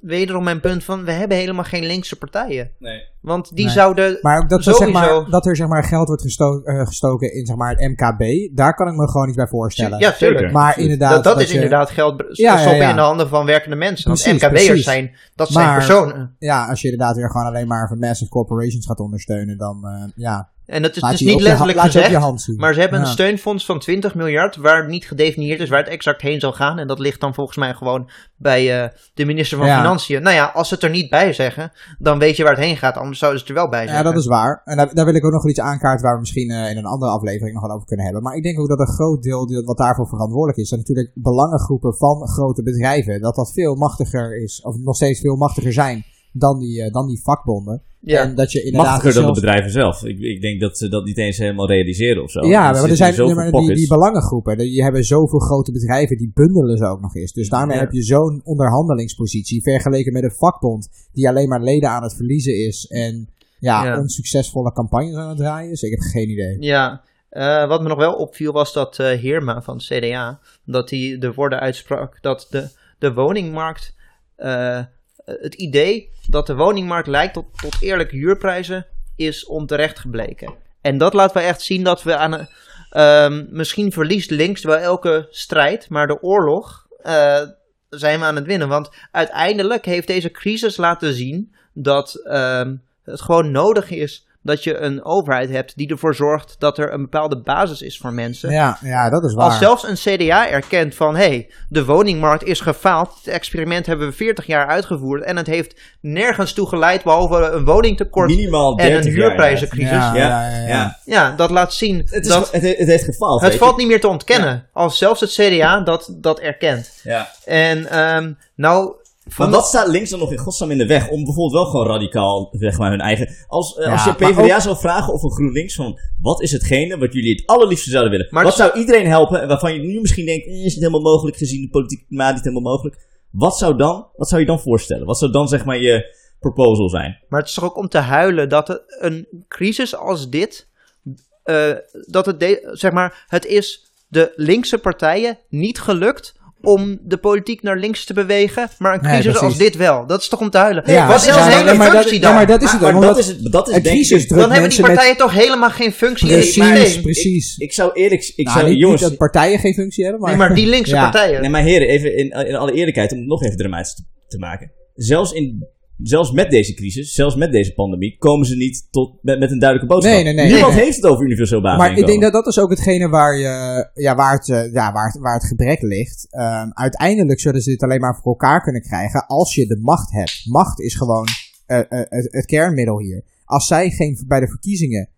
Speaker 2: wederom mijn punt van, we hebben helemaal geen linkse partijen.
Speaker 1: Nee.
Speaker 2: Want die
Speaker 3: Nee.
Speaker 2: zouden,
Speaker 3: Maar ook dat, er, zeg maar, dat er zeg maar, geld wordt gesto- eh, gestoken in zeg maar, het MKB, daar kan ik me gewoon iets bij voorstellen.
Speaker 2: ja, tuurlijk.
Speaker 1: Zeker.
Speaker 3: maar inderdaad.
Speaker 2: Dat, dat is
Speaker 3: je-
Speaker 2: inderdaad geld
Speaker 3: Ja, ja,
Speaker 2: stoppen
Speaker 3: ja.
Speaker 2: in de handen van werkende mensen. Want
Speaker 3: Precies,
Speaker 2: MKB'ers
Speaker 3: precies.
Speaker 2: zijn, dat zijn
Speaker 3: Maar-
Speaker 2: personen.
Speaker 3: Ja, als je inderdaad weer gewoon alleen maar van massive corporations gaat ondersteunen, dan eh, ja,
Speaker 2: En dat is
Speaker 3: laat
Speaker 2: dus niet letterlijk gezegd. Maar ze hebben een
Speaker 3: Ja.
Speaker 2: steunfonds van 20 miljard, waar niet gedefinieerd is waar het exact heen zal gaan. En dat ligt dan volgens mij gewoon bij eh, de minister van
Speaker 3: Ja.
Speaker 2: Financiën. Nou ja, als ze het er niet bij zeggen, dan weet je waar het heen gaat. Anders zouden ze het er wel bij
Speaker 3: Ja,
Speaker 2: zeggen.
Speaker 3: dat is waar. En daar, daar wil ik ook nog wel iets aankaarten waar we misschien eh, in een andere aflevering nog wel over kunnen hebben. Maar ik denk ook dat een groot deel wat daarvoor verantwoordelijk is, zijn natuurlijk belangengroepen van grote bedrijven. Dat dat veel machtiger is, of nog steeds veel machtiger zijn dan die, eh, dan die vakbonden.
Speaker 2: Ja.
Speaker 3: En dat je inderdaad
Speaker 1: Machtiger dan de bedrijven zelf. Ik, ik denk dat ze dat niet eens helemaal realiseren of zo.
Speaker 3: Ja, maar er zijn maar die, die belangengroepen, die hebben zoveel grote bedrijven, die bundelen ze ook nog eens. Dus daarmee
Speaker 2: Ja.
Speaker 3: heb je zo'n onderhandelingspositie vergeleken met een vakbond die alleen maar leden aan het verliezen is en ja,
Speaker 2: Ja.
Speaker 3: onsuccesvolle campagnes aan het draaien is. Ik heb geen idee.
Speaker 2: Ja, eh, wat me nog wel opviel was dat eh Heerma van het CDA, dat hij de woorden uitsprak dat de, de woningmarkt, eh, het idee dat de woningmarkt lijkt tot, tot eerlijke huurprijzen, is onterecht gebleken. En dat laat wel echt zien dat we aan ehm, misschien verliest links wel elke strijd, maar de oorlog eh, zijn we aan het winnen. Want uiteindelijk heeft deze crisis laten zien dat ehm, het gewoon nodig is dat je een overheid hebt die ervoor zorgt dat er een bepaalde basis is voor mensen.
Speaker 3: Ja, ja, dat is waar.
Speaker 2: Als zelfs een CDA erkent van, hé, hey, de woningmarkt is gefaald. Het experiment hebben we 40 jaar uitgevoerd en het heeft nergens toe geleid behalve een woningtekort
Speaker 1: Minimaal
Speaker 2: en
Speaker 1: 30
Speaker 2: een
Speaker 1: jaar,
Speaker 2: huurprijzencrisis.
Speaker 3: Ja,
Speaker 2: Ja,
Speaker 3: ja, ja, ja.
Speaker 2: Dat laat zien
Speaker 1: Het, is,
Speaker 2: dat
Speaker 1: het, het heeft gefaald.
Speaker 2: het valt niet meer te ontkennen. Als zelfs het CDA dat, dat erkent.
Speaker 1: Ja.
Speaker 2: En ehm, nou...
Speaker 1: Maar
Speaker 2: van-
Speaker 1: wat staat links dan nog in godsnaam in de weg om bijvoorbeeld wel gewoon radicaal zeg maar, hun eigen... Als, eh,
Speaker 3: Ja,
Speaker 1: als je PvdA
Speaker 3: ook-
Speaker 1: zou vragen of een GroenLinks van... Wat is hetgene wat jullie het allerliefste zouden willen?
Speaker 2: Maar
Speaker 1: wat
Speaker 2: het-
Speaker 1: zou iedereen helpen en waarvan je nu misschien denkt... eh, Is niet helemaal mogelijk gezien de politieke klimaat niet helemaal mogelijk? Wat zou, dan, wat zou je dan voorstellen? Wat zou dan zeg maar je proposal zijn?
Speaker 2: Maar het is toch ook om te huilen dat het een crisis als dit, eh, dat het, de- zeg maar, het is de linkse partijen niet gelukt om de politiek naar links te bewegen, maar een crisis
Speaker 3: precies.
Speaker 2: als dit wel. Dat is toch om te huilen.
Speaker 3: Ja,
Speaker 2: Wat is
Speaker 3: ja,
Speaker 2: hele
Speaker 3: maar dat-
Speaker 2: functie
Speaker 3: ja,
Speaker 2: dan?
Speaker 3: maar dat is het
Speaker 1: maar
Speaker 3: ook,
Speaker 1: dat is, het, dat is
Speaker 3: een crisis
Speaker 1: ik...
Speaker 2: dan hebben die
Speaker 3: met...
Speaker 2: partijen toch helemaal geen functie in het
Speaker 3: Precies, precies.
Speaker 1: Ik zou eerlijk... Ik
Speaker 3: Nou,
Speaker 1: zou,
Speaker 3: niet,
Speaker 1: jongens,
Speaker 3: niet dat partijen geen functie hebben, maar...
Speaker 2: Nee, maar die linkse
Speaker 3: Ja.
Speaker 2: partijen.
Speaker 1: Nee, maar heren, even in, in alle eerlijkheid, om het nog even dramatisch te, te maken. Zelfs, in, zelfs met deze crisis, zelfs met deze pandemie, komen ze niet tot, met, met een duidelijke boodschap.
Speaker 3: Nee, nee, nee.
Speaker 1: Niemand heeft het over universeel
Speaker 3: Maar ik denk dat dat is ook hetgene waar, je, ja, waar, het, eh, ja, waar, het, waar het gebrek ligt. Ehm, uiteindelijk zullen ze dit alleen maar voor elkaar kunnen krijgen als je de macht hebt. Macht is gewoon eh, eh, het, het kernmiddel hier. Als zij geen, bij de verkiezingen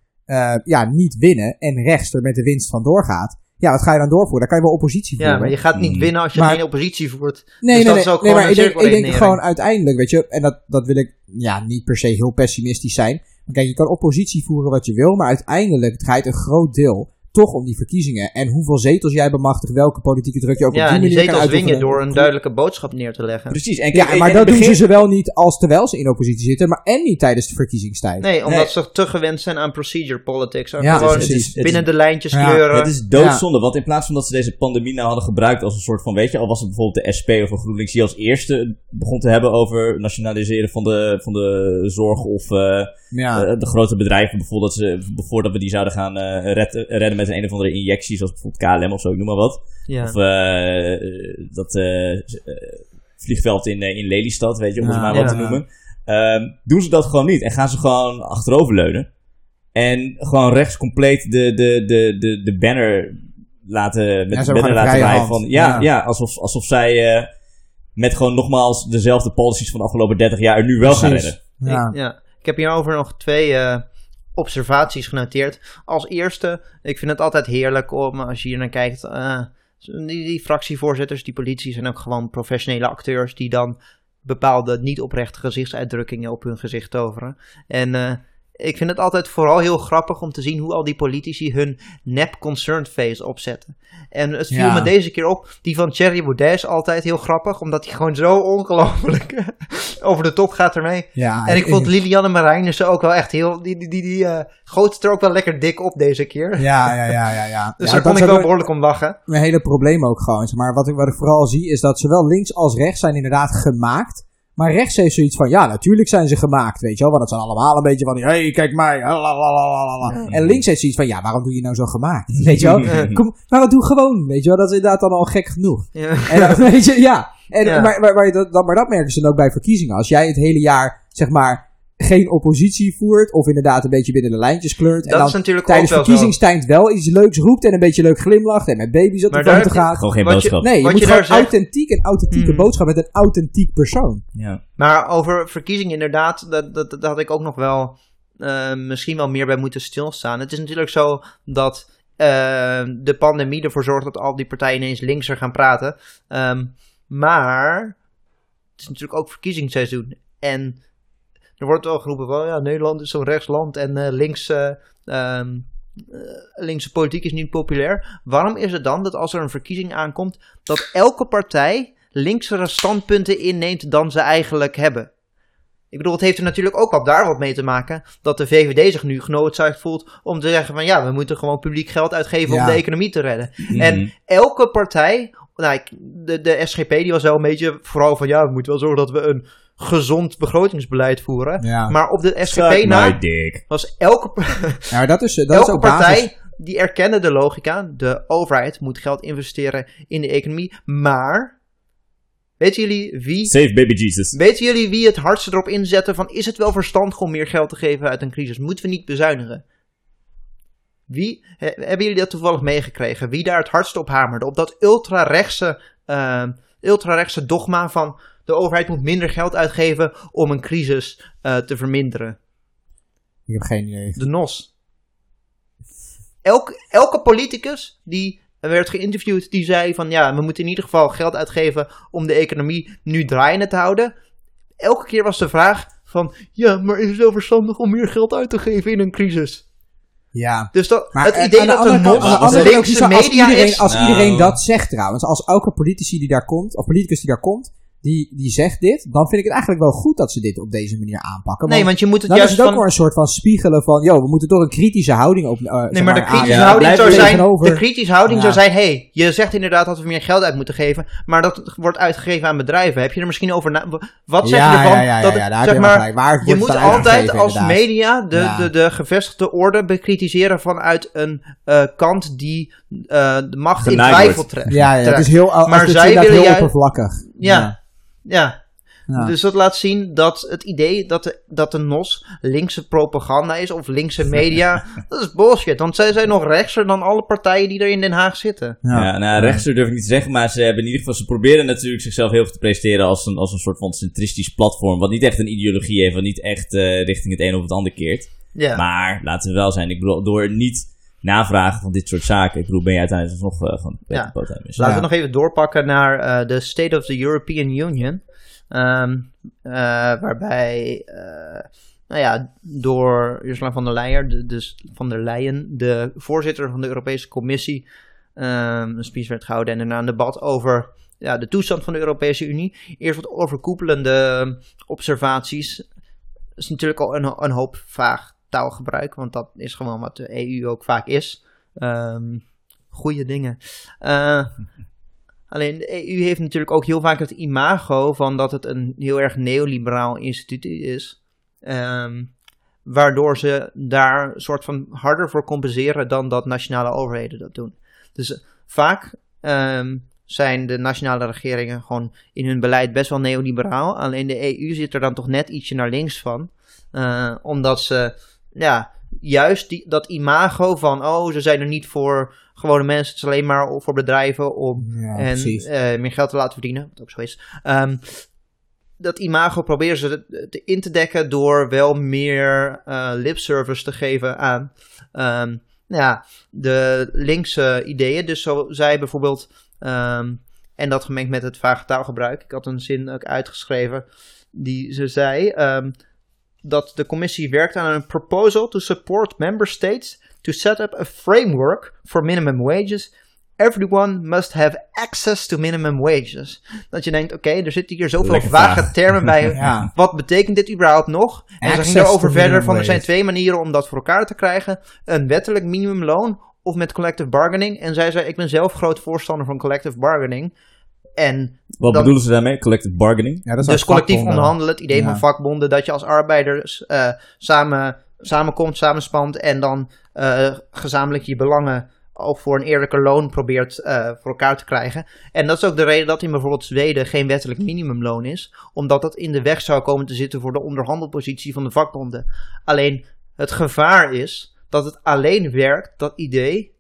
Speaker 3: ja, niet winnen en rechts er met de winst van doorgaat. Ja, wat ga je dan doorvoeren? Dan kan je wel oppositie voeren.
Speaker 2: Ja, maar je gaat niet
Speaker 1: Mm.
Speaker 2: winnen als je
Speaker 3: Maar-
Speaker 2: geen oppositie voert.
Speaker 3: Nee,
Speaker 2: Dus
Speaker 3: nee,
Speaker 2: dat
Speaker 3: nee,
Speaker 2: is ook
Speaker 3: nee
Speaker 2: gewoon
Speaker 3: maar ik denk, ik denk
Speaker 2: cirkelredenering.
Speaker 3: gewoon uiteindelijk, weet je, en dat, dat wil ik ja, niet per se heel pessimistisch zijn. Maar Kijk, je kan oppositie voeren wat je wil, maar uiteindelijk draait een groot deel toch om die verkiezingen. En hoeveel zetels jij bemachtigt, welke politieke druk je ook op
Speaker 2: Ja, en die
Speaker 3: manier kan
Speaker 2: zetels
Speaker 3: uitoefenen.
Speaker 2: door een duidelijke boodschap neer te leggen.
Speaker 1: Precies. En, kijk,
Speaker 3: Ja,
Speaker 1: en-
Speaker 3: maar
Speaker 1: en
Speaker 3: dat doen ze zowel niet als terwijl ze in oppositie zitten, maar en niet tijdens de verkiezingstijd.
Speaker 2: Nee, omdat
Speaker 1: Nee.
Speaker 2: ze te gewend zijn aan procedure politics. En
Speaker 3: Ja,
Speaker 2: gewoon
Speaker 3: precies.
Speaker 1: Het is- het
Speaker 2: binnen
Speaker 1: is-
Speaker 2: de lijntjes
Speaker 3: Ja,
Speaker 2: kleuren.
Speaker 1: Het is doodzonde, want in plaats van dat ze deze pandemie nou hadden gebruikt als een soort van, weet je, al was het bijvoorbeeld de SP of een GroenLinks die als eerste begon te hebben over nationaliseren van de, van de zorg of eh,
Speaker 3: Ja.
Speaker 1: eh, de grote bedrijven, bijvoorbeeld dat ze, voordat we die zouden gaan eh, redden, redden met een of andere injectie, zoals bijvoorbeeld KLM of zo, ik noem maar wat.
Speaker 2: ja.
Speaker 1: Of eh, dat, eh, z- eh, vliegveld in, in Lelystad, weet je, om het maar wat
Speaker 2: ja.
Speaker 1: te noemen. Ehm, doen ze dat gewoon niet en gaan ze gewoon achteroverleunen. En gewoon rechts compleet de, de, de, de, de banner laten, met
Speaker 3: Ja,
Speaker 1: de banner laten
Speaker 3: een
Speaker 1: rijden van, ja, ja.
Speaker 3: Ja.
Speaker 1: alsof, alsof zij eh, met gewoon nogmaals dezelfde policies van de afgelopen 30 jaar er nu wel gaan
Speaker 3: Precies.
Speaker 1: redden.
Speaker 3: Ja.
Speaker 2: Ik, ja. ik heb hierover nog twee eh, observaties genoteerd. Als eerste, ik vind het altijd heerlijk om, als je hier naar kijkt, eh, die, die fractievoorzitters, die politie zijn ook gewoon professionele acteurs die dan bepaalde niet oprechte gezichtsuitdrukkingen op hun gezicht toveren. En eh, ik vind het altijd vooral heel grappig om te zien hoe al die politici hun nep concerned face opzetten. En het viel
Speaker 3: Ja.
Speaker 2: me deze keer op, die van Thierry Baudet is altijd heel grappig, omdat hij gewoon zo ongelooflijk over de top gaat ermee.
Speaker 3: Ja,
Speaker 2: En ik vond Lilianne Marijnissen ook wel echt heel... Die, die, die, die goot het er ook wel lekker dik op deze keer.
Speaker 3: Ja, ja, ja, ja. ja.
Speaker 2: Dus
Speaker 3: ja,
Speaker 2: daar kon ik wel behoorlijk om lachen.
Speaker 3: Mijn hele probleem ook gewoon. Maar wat, ik, wat ik vooral zie is dat zowel links als rechts zijn inderdaad gemaakt. Maar rechts heeft zoiets van, ja, natuurlijk zijn ze gemaakt, weet je wel. Want het zijn allemaal een beetje van, hé, hey, kijk mij. lalalala. En links heeft zoiets van, ja, waarom doe je nou zo gemaakt? Weet je wel? Kom, maar wat doe gewoon, weet je wel. Dat is inderdaad dan al gek genoeg.
Speaker 2: Ja.
Speaker 3: En dan, weet je, ja. En,
Speaker 2: Ja.
Speaker 3: Maar, maar, maar, dat, dat- maar dat merken ze dan ook bij verkiezingen. Als jij het hele jaar, zeg maar, geen oppositie voert. Of inderdaad een beetje binnen de lijntjes kleurt. en dan
Speaker 2: is natuurlijk
Speaker 3: tijdens
Speaker 2: ook wel
Speaker 3: verkiezingstijd wel iets leuks roept. En een beetje leuk glimlacht. En met baby's op de foto gaat.
Speaker 1: Gewoon geen boodschap.
Speaker 3: Nee, je moet
Speaker 2: je
Speaker 3: gewoon
Speaker 2: daar zegt-
Speaker 3: authentiek en authentieke
Speaker 2: Hmm.
Speaker 3: boodschap met een authentiek persoon.
Speaker 1: Ja.
Speaker 2: Maar over verkiezingen inderdaad, dat, dat, dat had ik ook nog wel eh, misschien wel meer bij moeten stilstaan. Het is natuurlijk zo dat eh, de pandemie ervoor zorgt dat al die partijen ineens linkser gaan praten. Ehm, maar het is natuurlijk ook verkiezingsseizoen. En er wordt wel geroepen van ja, Nederland is zo'n rechtsland en eh, links, eh, linkse politiek is niet populair. Waarom is het dan dat als er een verkiezing aankomt, dat elke partij linksere standpunten inneemt dan ze eigenlijk hebben? Ik bedoel, het heeft er natuurlijk ook wel daar wat mee te maken dat de VVD zich nu genoodzaakt voelt om te zeggen van ja, we moeten gewoon publiek geld uitgeven
Speaker 3: Ja.
Speaker 2: om de economie te redden.
Speaker 1: Mhm.
Speaker 2: En elke partij, nou, de, de SGP die was wel een beetje vooral van ja, we moeten wel zorgen dat we een gezond begrotingsbeleid voeren.
Speaker 3: Ja,
Speaker 2: Maar op de
Speaker 1: my
Speaker 2: na
Speaker 1: dick.
Speaker 2: was elke,
Speaker 3: ja dat is, dat is
Speaker 2: elke
Speaker 3: ook
Speaker 2: partij
Speaker 3: basis.
Speaker 2: die erkende de logica. De overheid moet geld investeren in de economie. Maar, weten jullie wie...
Speaker 1: Save baby Jesus.
Speaker 2: Weten jullie wie het hardste erop inzetten van is het wel verstandig om meer geld te geven uit een crisis? Moeten we niet bezuinigen? Wie, he- hebben jullie dat toevallig meegekregen? Wie daar het hardst op hamerde? Op dat ultra-rechtse, eh, ultra-rechtse dogma van de overheid moet minder geld uitgeven om een crisis eh, te verminderen.
Speaker 3: Ik heb geen idee.
Speaker 2: De NOS. Elke, elke politicus die werd geïnterviewd, die zei van ja, we moeten in ieder geval geld uitgeven om de economie nu draaiende te houden. Elke keer was de vraag van ja, maar is het wel verstandig om meer geld uit te geven in een crisis?
Speaker 3: Ja.
Speaker 2: Dus dat,
Speaker 3: Maar
Speaker 2: het
Speaker 3: eh,
Speaker 2: idee dat de linkse
Speaker 3: als
Speaker 2: media
Speaker 3: iedereen,
Speaker 2: is...
Speaker 3: Als
Speaker 1: Nou.
Speaker 3: iedereen dat zegt trouwens, als elke politici die daar komt, of politicus die daar komt, die, die zegt dit, dan vind ik het eigenlijk wel goed dat ze dit op deze manier aanpakken.
Speaker 2: Nee, want je moet het
Speaker 3: dan is
Speaker 2: juist
Speaker 3: het ook
Speaker 2: van...
Speaker 3: wel een soort van spiegelen van, yo, we moeten toch een kritische houding op. eh,
Speaker 2: Nee, maar de kritische
Speaker 1: ja,
Speaker 2: houding zou zijn, de kritische houding
Speaker 3: Ja.
Speaker 2: zou zijn, hey, je zegt inderdaad dat we meer geld uit moeten geven, maar dat wordt uitgegeven aan bedrijven. Heb je er misschien over na... Wat zeg
Speaker 3: ja,
Speaker 2: je ervan?
Speaker 3: Ja, ja, ja,
Speaker 2: dat het,
Speaker 3: daar
Speaker 2: zeg
Speaker 3: je
Speaker 2: maar.
Speaker 3: Waar
Speaker 2: Je moet altijd als
Speaker 3: inderdaad.
Speaker 2: media de,
Speaker 3: Ja.
Speaker 2: de, de gevestigde orde bekritiseren vanuit een eh, kant die eh, de macht in twijfel trekt.
Speaker 3: Ja, ja, het is heel,
Speaker 2: Maar
Speaker 3: is
Speaker 2: zij willen
Speaker 3: heel oppervlakkig.
Speaker 2: Ja. Ja.
Speaker 3: Ja.
Speaker 2: Dus dat laat zien dat het idee dat de, dat de NOS linkse propaganda is of linkse media, dat is bullshit. Want zij zijn nog rechtser dan alle partijen die er in Den Haag zitten.
Speaker 3: Ja.
Speaker 1: Ja, nou, rechtser durf ik niet te zeggen, maar ze hebben in ieder geval, ze proberen natuurlijk zichzelf heel veel te presenteren als een, als een soort van centristisch platform, wat niet echt een ideologie heeft, wat niet echt eh, richting het een of het ander keert.
Speaker 2: Ja.
Speaker 1: Maar laten we wel zijn, ik bedoel, door niet navragen van dit soort zaken, ik bedoel, ben je uiteindelijk nog uh,
Speaker 2: Ja.
Speaker 1: Dus
Speaker 2: Laten
Speaker 3: Ja.
Speaker 2: we nog even doorpakken naar eh, de State of the European Union. Ehm, eh, waarbij, eh, nou ja, door Ursula von der Leyen, de, dus van der Leyen, de voorzitter van de Europese Commissie, ehm, een speech werd gehouden en daarna een debat over ja, de toestand van de Europese Unie. Eerst wat overkoepelende observaties. Dat is natuurlijk al een, een hoop vaag taalgebruik, want dat is gewoon wat de EU ook vaak is. Ehm goede dingen. Eh, alleen de EU heeft natuurlijk ook heel vaak het imago van dat het een heel erg neoliberaal instituut is. Ehm, waardoor ze daar een soort van harder voor compenseren dan dat nationale overheden dat doen. Dus eh, vaak ehm, zijn de nationale regeringen gewoon in hun beleid best wel neoliberaal. Alleen de EU zit er dan toch net ietsje naar links van. Uh, omdat ze, ja, juist die, dat imago van, oh, ze zijn er niet voor gewone mensen, het is alleen maar voor bedrijven om
Speaker 3: Ja,
Speaker 2: en eh, meer geld te laten verdienen, wat ook zo is. Ehm, dat imago proberen ze te- te in te dekken door wel meer eh lipservice te geven aan ehm, nou ja, de linkse ideeën. Dus zo zij bijvoorbeeld, ehm, en dat gemengd met het vage taalgebruik. Ik had een zin ook uitgeschreven die ze zei dat de commissie werkt aan een proposal to support member states to set up a framework for minimum wages. Everyone must have access to minimum wages. Dat je denkt, oké, er zitten hier zoveel
Speaker 1: Lekker
Speaker 2: vage termen bij.
Speaker 3: Ja.
Speaker 2: Wat betekent dit überhaupt nog? En ze ging erover verder van er zijn twee manieren om dat voor elkaar te krijgen. Een wettelijk minimumloon of met collective bargaining. En zij zei, ik ben zelf groot voorstander van collective bargaining. En
Speaker 1: Wat
Speaker 2: Dan-
Speaker 1: bedoelen ze daarmee? Collective bargaining?
Speaker 3: Ja, dat is
Speaker 2: dus collectief
Speaker 3: vakbonden.
Speaker 2: onderhandelen, het idee
Speaker 3: Ja.
Speaker 2: van vakbonden, dat je als arbeiders eh, samen, samenkomt, samenspant en dan eh, gezamenlijk je belangen ook voor een eerlijker loon probeert eh, voor elkaar te krijgen. En dat is ook de reden dat in bijvoorbeeld Zweden geen wettelijk minimumloon is, omdat dat in de weg zou komen te zitten voor de onderhandelpositie van de vakbonden. Alleen het gevaar is dat het alleen werkt, dat idee,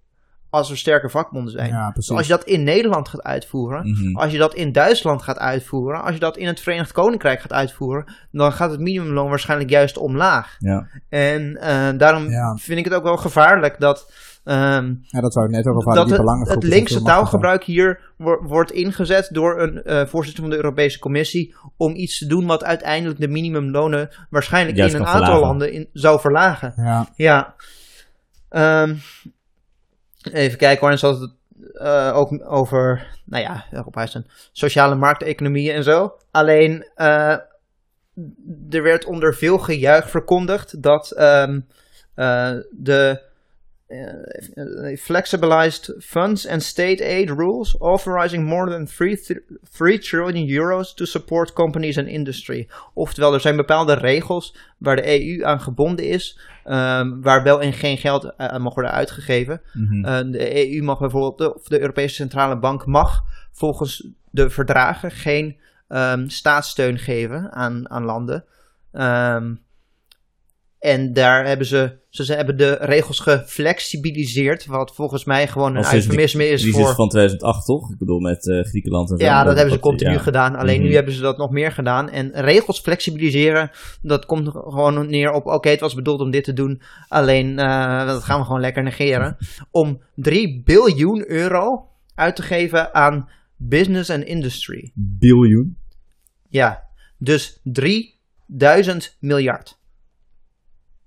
Speaker 2: als er sterke vakbonden zijn.
Speaker 3: Ja,
Speaker 2: Dus als je dat in Nederland gaat uitvoeren,
Speaker 1: Mhm.
Speaker 2: als je dat in Duitsland gaat uitvoeren, als je dat in het Verenigd Koninkrijk gaat uitvoeren, dan gaat het minimumloon waarschijnlijk juist omlaag.
Speaker 1: Ja.
Speaker 2: En eh, daarom
Speaker 3: Ja.
Speaker 2: vind ik het ook wel gevaarlijk dat, ehm,
Speaker 3: Ja, dat zou ik net ook al
Speaker 2: dat
Speaker 3: Die
Speaker 2: het, het linkse taalgebruik hier wo- wordt ingezet door een eh, voorzitter van de Europese Commissie om iets te doen wat uiteindelijk de minimumlonen waarschijnlijk
Speaker 1: Juist
Speaker 2: in een aantal
Speaker 1: verlagen.
Speaker 2: landen in, zou verlagen.
Speaker 3: Ja,
Speaker 2: Ja. Ehm, even kijken hoor. En zoals het eh, ook over, nou ja, Europa een sociale markteconomie en zo. Alleen, eh, er werd onder veel gejuich verkondigd dat ehm, eh, de eh, flexibilized funds and state aid rules authorizing more than 3, 3 trillion euros to support companies and industry. Oftewel, er zijn bepaalde regels waar de EU aan gebonden is, ehm, waar wel en geen geld eh, aan mag worden uitgegeven.
Speaker 1: Mhm.
Speaker 2: Eh, de EU mag bijvoorbeeld, de- of de Europese Centrale Bank mag volgens de verdragen geen ehm, staatssteun geven aan, aan landen. Ehm, en daar hebben ze, ze, hebben de regels geflexibiliseerd, wat volgens mij gewoon een
Speaker 1: die
Speaker 2: eufemisme is
Speaker 1: crisis
Speaker 2: voor...
Speaker 1: van 2008, toch? Ik bedoel, met eh, Griekenland en.
Speaker 2: Ja, dat hebben ze continu
Speaker 1: ja.
Speaker 2: gedaan. Alleen
Speaker 1: Mhm.
Speaker 2: nu hebben ze dat nog meer gedaan. En regels flexibiliseren, dat komt gewoon neer op... Oké, het was bedoeld om dit te doen. Alleen, eh, dat gaan we gewoon lekker negeren. Om 3 biljoen euro uit te geven aan business en industry.
Speaker 1: Biljoen.
Speaker 2: Ja, dus 3000 miljard.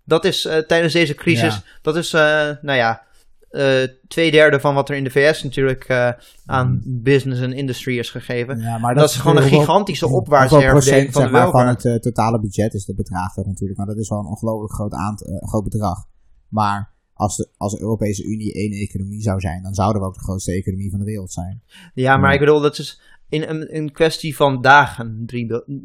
Speaker 2: Dat is eh, tijdens deze crisis,
Speaker 3: Ja.
Speaker 2: dat is, eh, nou ja, eh, twee derde van wat er in de VS natuurlijk aan business en industry is gegeven.
Speaker 3: ja, maar
Speaker 2: Dat is gewoon een gigantische
Speaker 3: hoeveel
Speaker 2: opwaartse
Speaker 3: procent,
Speaker 2: herverdeling van
Speaker 3: zeg
Speaker 2: de
Speaker 3: maar, van het totale budget is dat bedraagt dat natuurlijk. Maar dat is wel een ongelooflijk groot, groot bedrag. Maar als de, als de Europese Unie één economie zou zijn, dan zouden we ook de grootste economie van de wereld zijn.
Speaker 2: Ja, maar
Speaker 3: Ja.
Speaker 2: ik bedoel, dat is in een, een kwestie van dagen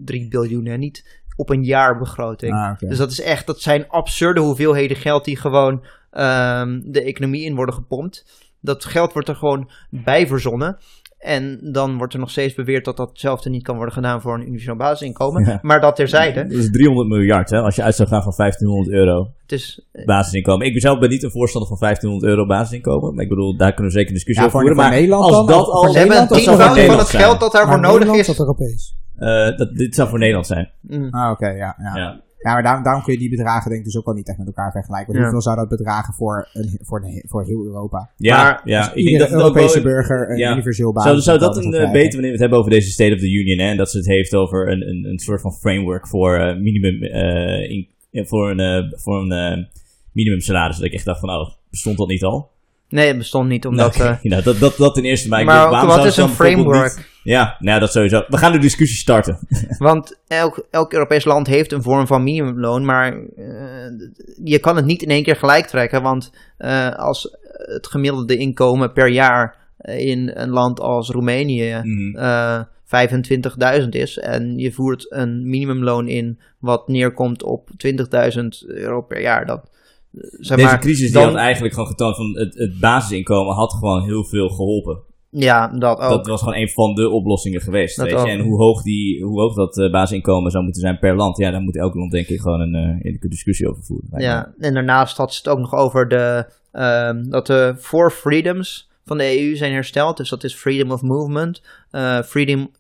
Speaker 2: 3 biljoen en niet op een jaar begroting.
Speaker 3: Ah.
Speaker 2: Dus dat is echt, dat zijn absurde hoeveelheden geld die gewoon ehm, de economie in worden gepompt. Dat geld wordt er gewoon bij verzonnen. En dan wordt er nog steeds beweerd dat datzelfde niet kan worden gedaan voor een universeel basisinkomen.
Speaker 1: Ja.
Speaker 2: Maar dat terzijde.
Speaker 1: Dat is 300 miljard, hè? Als je uit zou gaan van 1500 euro
Speaker 2: Het is,
Speaker 1: basisinkomen. Ik zelf ben niet een voorstander van 1500 euro basisinkomen. Maar ik bedoel, daar kunnen we zeker een discussie
Speaker 3: Ja,
Speaker 1: over voeren. Maar
Speaker 3: Nederland
Speaker 1: als
Speaker 3: dan?
Speaker 1: dat al...
Speaker 2: ze hebben een
Speaker 3: dat
Speaker 2: tienvoud van het
Speaker 1: zijn.
Speaker 2: geld dat daarvoor
Speaker 3: Maar
Speaker 2: nodig
Speaker 3: Nederland
Speaker 2: is.
Speaker 3: Europees?
Speaker 1: Eh, dat, dit zou voor Nederland zijn.
Speaker 2: Mm.
Speaker 3: Ah, oké, ja. ja.
Speaker 1: Ja.
Speaker 3: Ja, maar daarom, daarom kun je die bedragen denk ik dus ook wel niet echt met elkaar vergelijken. Want
Speaker 2: Ja.
Speaker 3: hoeveel zou dat bedragen voor, een, voor, de, voor heel Europa?
Speaker 1: Ja,
Speaker 2: Maar
Speaker 1: ja. Ik denk dat ook
Speaker 3: Europese
Speaker 1: wel-
Speaker 3: burger een
Speaker 1: ja.
Speaker 3: universeel basis
Speaker 1: Zou, zou dat een eh, beter wanneer we het hebben over deze State of the Union, hè? En dat ze het heeft over een, een, een soort van framework voor eh, minimum, eh, in, voor een, voor een eh, minimum salaris. Dat ik echt dacht van, oh, bestond dat niet al?
Speaker 2: Nee, het bestond niet, omdat...
Speaker 1: Nou,
Speaker 2: eh,
Speaker 1: nou, dat, dat, dat ten eerste. Maar,
Speaker 2: maar
Speaker 1: denk,
Speaker 2: wat is een framework?
Speaker 1: Ja, nou dat sowieso. We gaan de discussie starten.
Speaker 2: Want elk, elk Europees land heeft een vorm van minimumloon, maar eh, je kan het niet in één keer gelijk trekken. Want eh, als het gemiddelde inkomen per jaar in een land als Roemenië eh 25.000 is en je voert een minimumloon in wat neerkomt op 20.000 euro per jaar, dan zeg
Speaker 1: Deze
Speaker 2: maar,
Speaker 1: crisis die
Speaker 2: dan-
Speaker 1: had eigenlijk gewoon getoond van het, het basisinkomen had gewoon heel veel geholpen.
Speaker 2: Ja, dat ook.
Speaker 1: Dat was gewoon een van de oplossingen geweest.
Speaker 2: Dat
Speaker 1: weet je? En hoe hoog, die, hoe hoog dat eh, basisinkomen zou moeten zijn per land, ja, daar moet elk land denk ik gewoon een eerlijke discussie over voeren. me.
Speaker 2: Ja, en daarnaast had ze het ook nog over de, ehm, dat de four freedoms van de EU zijn hersteld. Dus dat is freedom of movement, eh, freedom,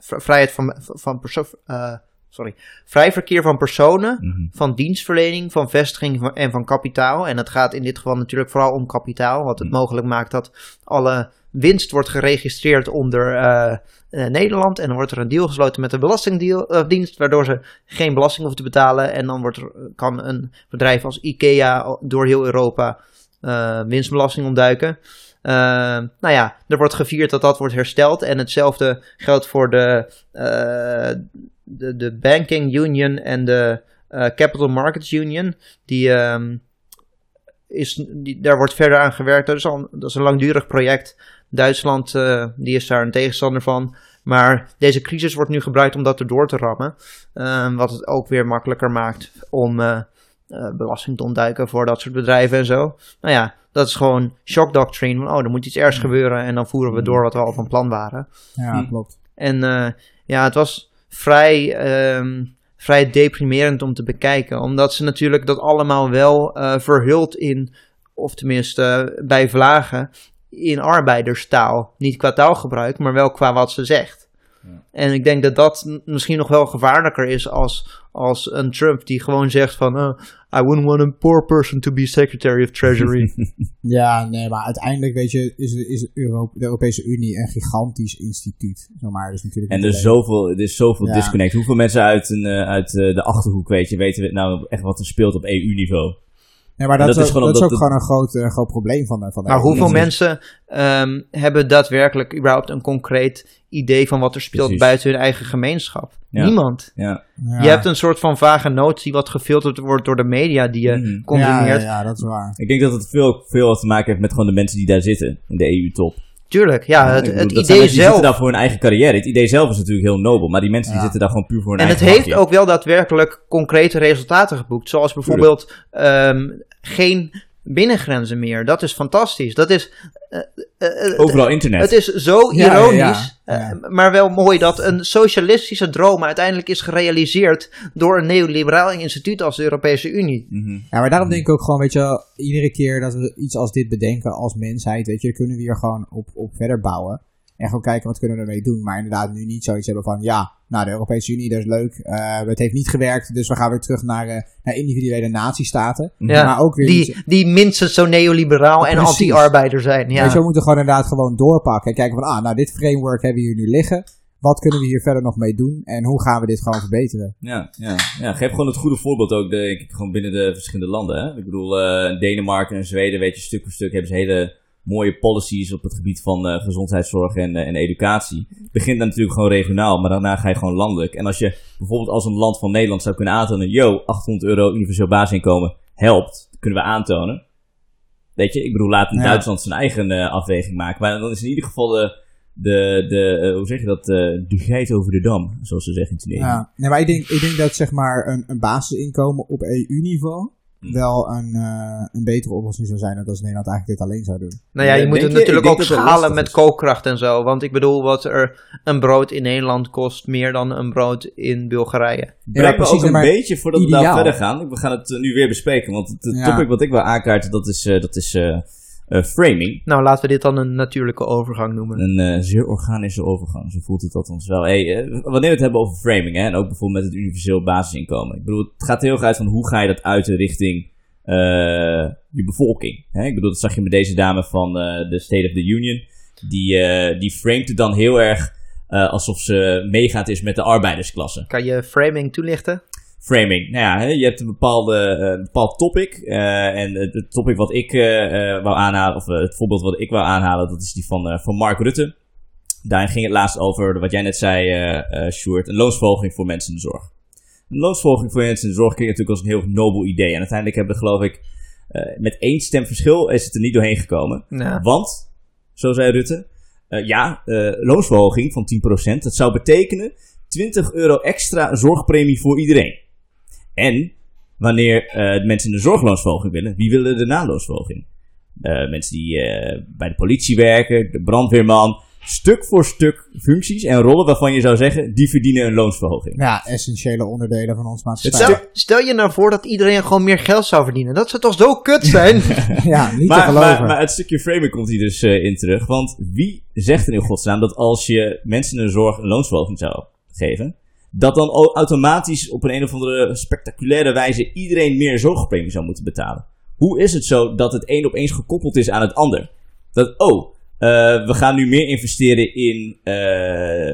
Speaker 2: vrijheid van, van perso eh, sorry, vrij verkeer van personen,
Speaker 1: Mhm.
Speaker 2: van dienstverlening, van vestiging en van kapitaal. En het gaat in dit geval natuurlijk vooral om kapitaal, wat het
Speaker 1: Mhm.
Speaker 2: mogelijk maakt dat alle winst wordt geregistreerd onder eh, eh, Nederland. En dan wordt er een deal gesloten met de Belastingdienst, waardoor ze geen belasting hoeven te betalen. En dan wordt er, kan een bedrijf als IKEA door heel Europa eh, winstbelasting ontduiken. Eh, nou ja, er wordt gevierd dat dat wordt hersteld. En hetzelfde geldt voor de, eh, de, de Banking Union en de eh, Capital Markets Union. Die, ehm, is, die, daar wordt verder aan gewerkt. Dat is, al, dat is een langdurig project. Duitsland eh, die is daar een tegenstander van. Maar deze crisis wordt nu gebruikt om dat erdoor te rammen. Ehm, wat het ook weer makkelijker maakt om eh, eh, belasting te ontduiken voor dat soort bedrijven en zo. Nou ja, dat is gewoon shock doctrine. Van, oh, er moet iets ergs gebeuren en dan voeren we door wat we al van plan waren.
Speaker 3: Ja,
Speaker 1: Hm.
Speaker 3: klopt.
Speaker 2: En eh, ja, het was vrij, ehm, vrij deprimerend om te bekijken. Omdat ze natuurlijk dat allemaal wel eh, verhult in, of tenminste eh, bij vlagen, in arbeiderstaal. Niet qua taalgebruik, maar wel qua wat ze zegt. En ik denk dat dat misschien nog wel gevaarlijker is als, als een Trump die gewoon zegt van... eh, I wouldn't want a poor person to be Secretary of Treasury.
Speaker 3: Ja, nee, maar uiteindelijk weet je, is, is Euro- de Europese Unie een gigantisch instituut. Zomaar, dus natuurlijk
Speaker 1: En er is
Speaker 3: alleen-
Speaker 1: zoveel, er is zoveel
Speaker 3: Ja.
Speaker 1: disconnect. Hoeveel mensen uit, een, eh, uit eh, de achterhoek, weet je, weten we nou echt wat er speelt op EU-niveau?
Speaker 3: Nee, maar dat,
Speaker 1: dat
Speaker 3: is,
Speaker 1: gewoon
Speaker 3: dat is ook gewoon een groot, eh, groot probleem van de, van de
Speaker 2: Maar hoeveel mensen ehm, hebben daadwerkelijk überhaupt een concreet idee van wat er speelt
Speaker 1: Precies.
Speaker 2: buiten hun eigen gemeenschap?
Speaker 1: Ja.
Speaker 2: Niemand.
Speaker 1: Ja.
Speaker 3: Ja.
Speaker 2: Je hebt een soort van vage notie wat gefilterd wordt door de media die je
Speaker 1: Mhm.
Speaker 3: ja,
Speaker 2: consumeert.
Speaker 3: ja, ja, dat is waar.
Speaker 1: Ik denk dat het veel, veel te maken heeft met gewoon de mensen die daar zitten, in de EU-top.
Speaker 2: Tuurlijk, ja, het, het idee
Speaker 1: die
Speaker 2: zelf.
Speaker 1: zitten daar voor hun eigen carrière. Het idee zelf is natuurlijk heel nobel, maar die mensen die zitten daar gewoon puur voor hun
Speaker 2: En het
Speaker 1: eigen
Speaker 2: heeft
Speaker 1: hachje.
Speaker 2: ook wel daadwerkelijk concrete resultaten geboekt. Zoals bijvoorbeeld ehm, geen binnengrenzen meer. Dat is fantastisch. Dat is. eh, eh, eh,
Speaker 1: Overal internet.
Speaker 2: Het is zo
Speaker 3: Ja,
Speaker 2: ironisch,
Speaker 3: ja, ja.
Speaker 2: eh, maar wel mooi dat een socialistische droom uiteindelijk is gerealiseerd door een neoliberaal instituut als de Europese Unie.
Speaker 1: Mhm.
Speaker 3: Ja, maar daarom denk ik ook gewoon, weet je iedere keer dat we iets als dit bedenken als mensheid, weet je, kunnen we hier gewoon op, op verder bouwen. En gewoon kijken wat kunnen we ermee doen. Maar inderdaad nu niet zoiets hebben van, ja, nou de Europese Unie, dat is leuk. eh, het heeft niet gewerkt, dus we gaan weer terug naar, eh, naar individuele natiestaten.
Speaker 2: Ja,
Speaker 3: maar ook weer iets-
Speaker 2: Die, die minstens zo neoliberaal en anti-arbeider zijn. Ja.
Speaker 3: We moeten gewoon inderdaad gewoon doorpakken. En kijken van, ah, nou dit framework hebben we hier nu liggen. Wat kunnen we hier verder nog mee doen? En hoe gaan we dit gewoon verbeteren?
Speaker 1: Ja, ja, ja, geef gewoon het goede voorbeeld ook, denk ik, gewoon binnen de verschillende landen. Hè? Ik bedoel, eh, Denemarken en Zweden, weet je, stuk voor stuk hebben ze hele mooie policies op het gebied van eh, gezondheidszorg en, eh, en educatie. Het begint dan natuurlijk gewoon regionaal, maar daarna ga je gewoon landelijk. En als je bijvoorbeeld als een land van Nederland zou kunnen aantonen, yo, 800 euro universeel basisinkomen helpt, kunnen we aantonen. Weet je, ik bedoel, laat
Speaker 3: Ja.
Speaker 1: Duitsland zijn eigen eh, afweging maken. Maar dan is in ieder geval de, de, de hoe zeg je dat, de geit over de dam, zoals ze zeggen in Tunesië.
Speaker 3: Ja, nee, maar ik denk, ik denk dat zeg maar een, een basisinkomen op EU-niveau. Wel een, eh, een betere oplossing zou zijn dan als Nederland eigenlijk dit alleen zou doen.
Speaker 2: Nou ja,
Speaker 1: Ja,
Speaker 2: je moet
Speaker 1: denk
Speaker 2: het
Speaker 1: je?
Speaker 2: natuurlijk ook
Speaker 1: dat dat
Speaker 2: schalen met kookkracht en zo. Want ik bedoel, wat er een brood in Nederland kost meer dan een brood in Bulgarije.
Speaker 1: Me
Speaker 3: precies,
Speaker 1: ook een
Speaker 3: maar
Speaker 1: beetje, voordat we daar verder gaan, we gaan het eh, nu weer bespreken, want het,
Speaker 3: Ja.
Speaker 1: topic wat ik wil aankaarten, dat is, eh, dat is eh, eh, framing.
Speaker 2: Nou, laten we dit dan een natuurlijke overgang noemen.
Speaker 1: Een eh, zeer organische overgang, zo voelt het althans wel. Hey, eh, wanneer we het hebben over framing, hè, en ook bijvoorbeeld met het universeel basisinkomen. Ik bedoel, het gaat heel erg uit van hoe ga je dat uiten richting je bevolking. Hè? Ik bedoel, dat zag je met deze dame van de State of the Union. Die, die framed het dan heel erg alsof ze meegaat is met de arbeidersklasse.
Speaker 2: Kan je framing toelichten?
Speaker 1: Framing. Nou ja, je hebt een bepaalde, eh, een bepaald topic. eh, en het, topic wat ik eh, wou aanhalen, of het voorbeeld wat ik wou aanhalen, dat is die van, van Mark Rutte. Daarin ging het laatst over wat jij net zei, eh Sjoerd, een loonsverhoging voor mensen in de zorg. Een loonsverhoging voor mensen in de zorg klinkt natuurlijk als een heel nobel idee. En uiteindelijk hebben we, geloof ik, met één stem verschil is het er niet doorheen gekomen. Want, zo zei Rutte, ja, loonsverhoging van 10%, dat zou betekenen 20 euro extra zorgpremie voor iedereen. En wanneer eh, de mensen de zorgloonsverhoging willen, wie willen de naloonsverhoging? eh, mensen die eh, bij de politie werken, de brandweerman. Stuk voor stuk functies en rollen waarvan je zou zeggen, die verdienen een loonsverhoging.
Speaker 3: Ja, essentiële onderdelen van ons maatschappij.
Speaker 2: Stel, stel je nou voor dat iedereen gewoon meer geld zou verdienen. Dat zou toch zo kut zijn?
Speaker 3: ja, niet te geloven.
Speaker 1: maar, maar het stukje framing komt hier dus eh, in terug. Want wie zegt er in godsnaam dat als je mensen de zorg een loonsverhoging zou geven, dat dan automatisch op een, een of andere spectaculaire wijze iedereen meer zorgpremie zou moeten betalen? Hoe is het zo dat het een opeens gekoppeld is aan het ander? Dat, oh, eh, we gaan nu meer investeren in eh,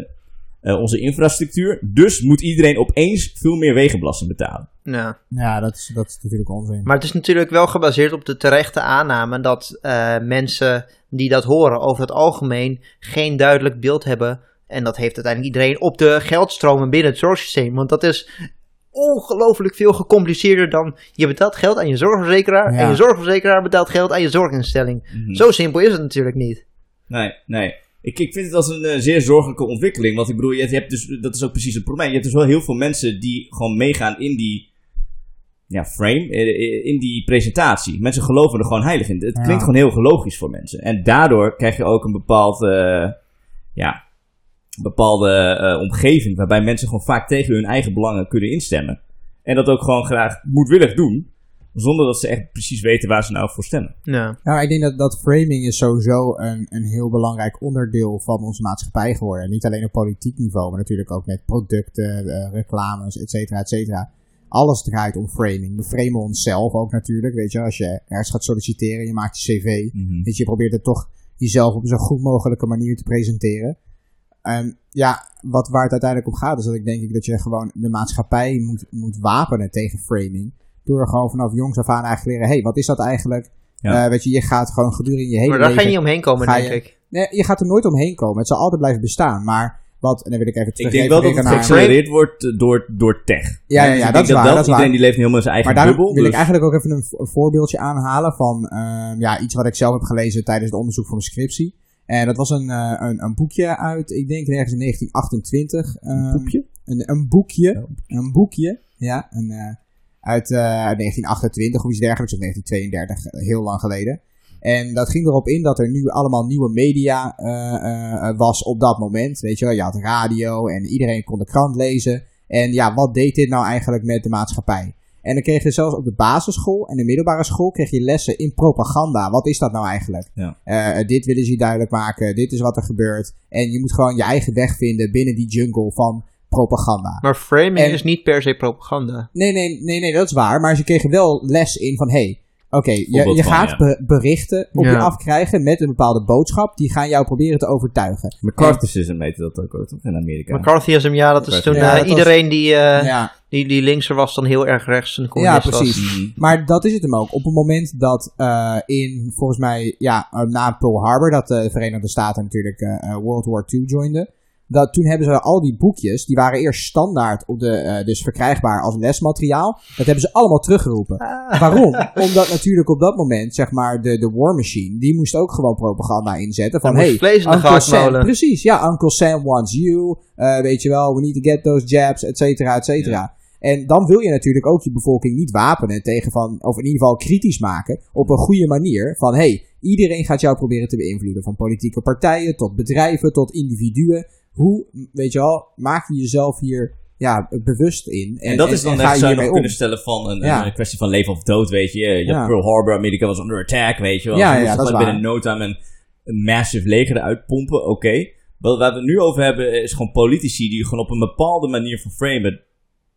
Speaker 1: eh, onze infrastructuur, dus moet iedereen opeens veel meer wegenbelasting betalen.
Speaker 2: ja.
Speaker 3: Ja, dat is, dat is natuurlijk onzin.
Speaker 2: Maar het is natuurlijk wel gebaseerd op de terechte aanname dat eh, mensen die dat horen over het algemeen geen duidelijk beeld hebben. En dat heeft uiteindelijk iedereen op de geldstromen binnen het zorgsysteem. Want dat is ongelooflijk veel gecompliceerder dan je betaalt geld aan je zorgverzekeraar.
Speaker 3: Ja.
Speaker 2: En je zorgverzekeraar betaalt geld aan je zorginstelling.
Speaker 1: Mhm.
Speaker 2: Zo simpel is het natuurlijk niet.
Speaker 1: Nee, nee. Ik, ik vind het als een eh, zeer zorgelijke ontwikkeling. Want ik bedoel, je hebt dus, dat is ook precies het probleem. Je hebt dus wel heel veel mensen die gewoon meegaan in die ja, frame, eh, in die presentatie. Mensen geloven er gewoon heilig in. Het
Speaker 3: Ja.
Speaker 1: klinkt gewoon heel logisch voor mensen. En daardoor krijg je ook een bepaald, eh, ja, bepaalde eh, omgeving waarbij mensen gewoon vaak tegen hun eigen belangen kunnen instemmen. En dat ook gewoon graag moedwillig doen, zonder dat ze echt precies weten waar ze nou voor stemmen.
Speaker 2: Ja.
Speaker 3: Ja, ik denk dat, dat framing is sowieso een, een heel belangrijk onderdeel van onze maatschappij geworden. Niet alleen op politiek niveau, maar natuurlijk ook met producten, eh, reclames, et cetera, et cetera. Alles draait om framing. We framen onszelf ook natuurlijk. Weet je, als je ergens gaat solliciteren, je maakt je cv.
Speaker 1: Mhm.
Speaker 3: Weet je, je probeert het toch jezelf op een zo goed mogelijke manier te presenteren. En ja, wat, waar het uiteindelijk om gaat, is dat ik denk ik dat je gewoon de maatschappij moet, moet wapenen tegen framing. Door gewoon vanaf jongs af aan eigenlijk leren, hé, hey, wat is dat eigenlijk?
Speaker 1: Ja.
Speaker 3: Eh, weet je, je gaat gewoon gedurende je hele
Speaker 2: Maar daar ga
Speaker 3: leven...
Speaker 2: je niet omheen komen, denk
Speaker 3: je-
Speaker 2: ik.
Speaker 3: Nee, je gaat er nooit omheen komen. Het zal altijd blijven bestaan. Maar wat, en dan wil ik even
Speaker 1: Ik
Speaker 3: terug
Speaker 1: denk wel dat het geaccelereerd wordt eh, door, door tech.
Speaker 3: Ja, ja,
Speaker 1: Dus
Speaker 3: ja,
Speaker 1: ik
Speaker 3: dat is
Speaker 1: denk
Speaker 3: waar, dat is
Speaker 1: Iedereen
Speaker 3: waar.
Speaker 1: die leeft helemaal in zijn eigen
Speaker 3: Maar
Speaker 1: bubbel.
Speaker 3: wil ik
Speaker 1: dus-
Speaker 3: eigenlijk ook even een voorbeeldje aanhalen van ehm, ja, iets wat ik zelf heb gelezen tijdens het onderzoek voor mijn scriptie. En dat was een, eh, een, een boekje uit, ik denk ergens in 1928.
Speaker 1: Een
Speaker 3: ehm,
Speaker 1: boekje?
Speaker 3: Een, een boekje.
Speaker 1: Ja.
Speaker 3: Een boekje, ja. Een, eh, uit eh, 1928 of iets dergelijks, of 1932, eh, heel lang geleden. En dat ging erop in dat er nu allemaal nieuwe media eh, eh, was op dat moment. Weet je wel, je had radio en iedereen kon de krant lezen. En ja, wat deed dit nou eigenlijk met de maatschappij? En dan kreeg je zelfs op de basisschool en de middelbare school kreeg je lessen in propaganda. Wat is dat nou eigenlijk?
Speaker 1: Ja.
Speaker 3: Eh, dit willen ze je duidelijk maken, dit is wat er gebeurt. En je moet gewoon je eigen weg vinden binnen die jungle van propaganda.
Speaker 2: Maar framing
Speaker 3: En-
Speaker 2: is niet per se propaganda.
Speaker 3: Nee, nee, nee, nee, dat is waar. Maar ze kregen wel les in van, hey, oké, je,
Speaker 1: Voorbeeld
Speaker 3: je
Speaker 1: van,
Speaker 3: gaat
Speaker 1: ja.
Speaker 3: be- berichten op
Speaker 2: Ja.
Speaker 3: je afkrijgen met een bepaalde boodschap. Die gaan jou proberen te overtuigen.
Speaker 1: McCarthyism heette dat ook, hoor, toch? In Amerika.
Speaker 2: McCarthyism, ja, dat is toen
Speaker 3: Ja,
Speaker 2: eh,
Speaker 3: dat was-
Speaker 2: iedereen die, eh,
Speaker 3: ja,
Speaker 2: die, die linkser was dan heel erg rechts een
Speaker 3: ja,
Speaker 2: communist was.
Speaker 3: precies.
Speaker 1: Mhm.
Speaker 3: Maar dat is het hem ook. Op het moment dat eh, in, volgens mij, ja, na Pearl Harbor, dat de Verenigde Staten natuurlijk eh, eh, World War II joinden. Dat, toen hebben ze al die boekjes, die waren eerst standaard op de, eh, dus verkrijgbaar als lesmateriaal. Dat hebben ze allemaal teruggeroepen.
Speaker 2: Ah.
Speaker 3: Waarom? Omdat natuurlijk op dat moment, zeg maar, de, de War Machine, die moest ook gewoon propaganda inzetten. Van, hey, Uncle Sam, precies, ja, Uncle Sam wants you, eh, weet je wel, we need to get those jabs, et cetera, et cetera. En dan wil je natuurlijk ook je bevolking niet wapenen tegen van, of in ieder geval kritisch maken, op een goede manier. Van, hey, iedereen gaat jou proberen te beïnvloeden. Van politieke partijen tot bedrijven tot individuen. Hoe, weet je wel, maak je jezelf hier ja, bewust in.
Speaker 1: En, dat is dan echt,
Speaker 3: je
Speaker 1: zou je nog
Speaker 3: om.
Speaker 1: kunnen stellen van een,
Speaker 3: Ja.
Speaker 1: een kwestie van leven of dood, weet je. Je had
Speaker 3: Ja.
Speaker 1: Pearl Harbor, Amerika was under attack, weet je wel.
Speaker 3: Ja,
Speaker 1: Ze
Speaker 3: ja, dat is
Speaker 1: binnen no time een, een massive leger eruit pompen, oké. Wat we het nu over hebben is gewoon politici die gewoon op een bepaalde manier van framen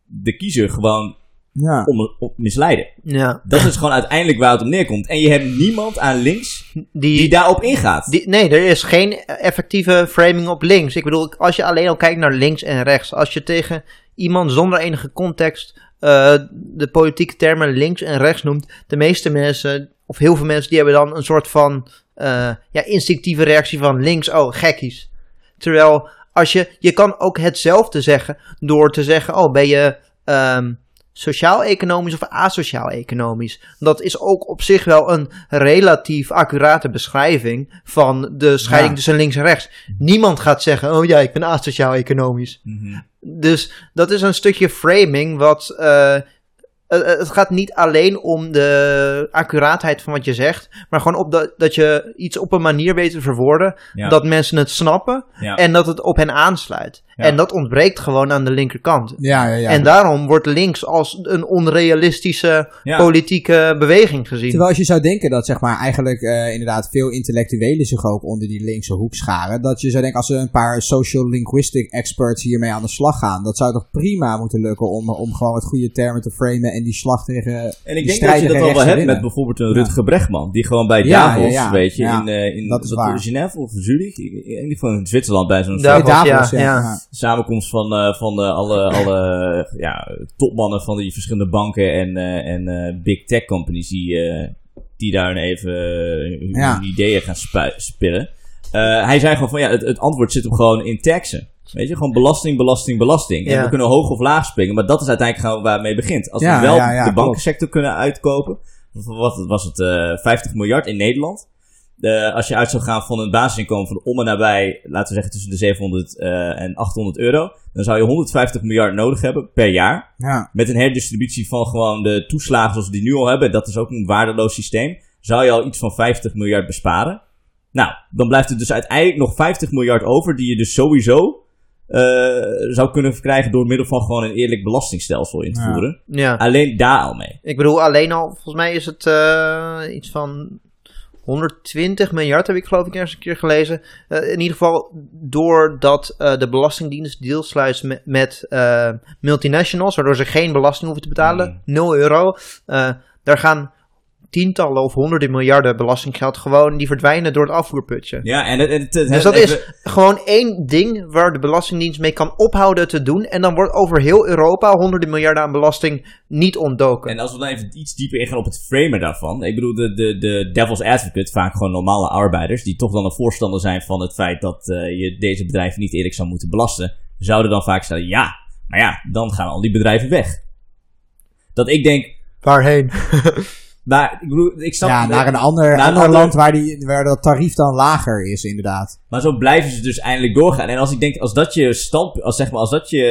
Speaker 1: de kiezer gewoon
Speaker 3: Ja.
Speaker 1: om, op misleiden.
Speaker 2: Ja,
Speaker 1: Dat is gewoon uiteindelijk waar het op neerkomt. En je hebt niemand aan links
Speaker 2: die,
Speaker 1: die daarop ingaat.
Speaker 2: die- nee, er is geen effectieve framing op links. Ik bedoel, als je alleen al kijkt naar links en rechts. Als je tegen iemand zonder enige context eh, de politieke termen links en rechts noemt. De meeste mensen, of heel veel mensen, die hebben dan een soort van eh, ja, instinctieve reactie van links, oh gekkies. Terwijl als je, je kan ook hetzelfde zeggen door te zeggen, oh ben je ehm, sociaal-economisch of asociaal-economisch. Dat is ook op zich wel een relatief accurate beschrijving van de scheiding
Speaker 3: Ja.
Speaker 2: tussen links en rechts. Niemand gaat zeggen, oh ja, ik ben asociaal-economisch.
Speaker 1: Mhm.
Speaker 2: Dus dat is een stukje framing wat eh, het gaat niet alleen om de accuraatheid van wat je zegt, maar gewoon op dat, dat je iets op een manier weet te verwoorden
Speaker 1: Ja.
Speaker 2: dat mensen het snappen
Speaker 1: Ja.
Speaker 2: en dat het op hen aansluit.
Speaker 1: Ja.
Speaker 2: En dat ontbreekt gewoon aan de linkerkant.
Speaker 3: Ja, ja, ja.
Speaker 2: En daarom wordt links als een onrealistische
Speaker 1: Ja.
Speaker 2: politieke beweging gezien.
Speaker 3: Terwijl als je zou denken dat zeg maar eigenlijk eh, inderdaad veel intellectuelen zich ook onder die linkse hoek scharen. Dat je zou denken als er een paar social linguistic experts hiermee aan de slag gaan. Dat zou toch prima moeten lukken om, om gewoon wat goede termen te framen en die slag tegen
Speaker 1: En ik denk dat je dat al wel hebt met bijvoorbeeld een
Speaker 3: Ja.
Speaker 1: Rutger Bregman. Die gewoon bij Davos,
Speaker 3: ja, ja.
Speaker 1: weet je,
Speaker 3: Ja,
Speaker 1: in, eh, in
Speaker 3: dat is waar.
Speaker 1: Genève of Zurich, in ieder geval in Zwitserland bij zo'n
Speaker 2: Davos, ja,
Speaker 1: Samenkomst van, eh, van eh, alle, alle ja, topmannen van die verschillende banken en, eh, en big tech companies die, die daar even hun
Speaker 3: Ja.
Speaker 1: ideeën gaan spu- spillen. Hij zei gewoon van ja, het, het antwoord zit hem gewoon in taxen. Weet je, gewoon belasting, belasting, belasting. En we kunnen hoog of laag springen, maar dat is uiteindelijk gewoon waar het mee begint. Als we wel de bankensector kunnen uitkopen, wat was het, eh 50 miljard in Nederland. Eh, als je uit zou gaan van een basisinkomen van om en nabij, laten we zeggen tussen de 700 eh, en 800 euro, dan zou je 150 miljard nodig hebben per jaar.
Speaker 3: Ja.
Speaker 1: Met een herdistributie van gewoon de toeslagen zoals we die nu al hebben, dat is ook een waardeloos systeem, zou je al iets van 50 miljard besparen. Nou, dan blijft er dus uiteindelijk nog 50 miljard over, die je dus sowieso eh, zou kunnen verkrijgen door middel van gewoon een eerlijk belastingstelsel in te
Speaker 3: Ja.
Speaker 1: voeren.
Speaker 2: Ja.
Speaker 1: Alleen daar al mee.
Speaker 2: Ik bedoel, alleen al, volgens mij is het eh, iets van 120 miljard, heb ik geloof ik ergens een keer gelezen. Eh, in ieder geval doordat eh, de Belastingdienst deals sluit met, met eh, multinationals, waardoor ze geen belasting hoeven te betalen,
Speaker 1: Mm.
Speaker 2: 0 euro. Eh, daar gaan tientallen of honderden miljarden belastinggeld gewoon, die verdwijnen door het afvoerputje.
Speaker 1: Ja, en het, het, het-
Speaker 2: Dus dat
Speaker 1: het-
Speaker 2: is gewoon één ding waar de Belastingdienst mee kan ophouden te doen. En dan wordt over heel Europa honderden miljarden aan belasting niet ontdoken.
Speaker 1: En als we dan even iets dieper ingaan op het framen daarvan. Ik bedoel, de, de, de devil's advocate, vaak gewoon normale arbeiders, die toch dan een voorstander zijn van het feit dat eh, je deze bedrijven niet eerlijk zou moeten belasten, zouden dan vaak stellen, ja, maar ja, dan gaan al die bedrijven weg. Dat ik denk,
Speaker 2: Waarheen?
Speaker 1: maar ik bedoel, ik snap...
Speaker 3: Ja, naar een ander,
Speaker 1: naar een
Speaker 3: ander
Speaker 1: ander-
Speaker 3: land waar, die, waar dat tarief dan lager is, inderdaad.
Speaker 1: Maar zo blijven ze dus eindelijk doorgaan. En als ik denk, als dat je stand, als zeg maar, als dat je,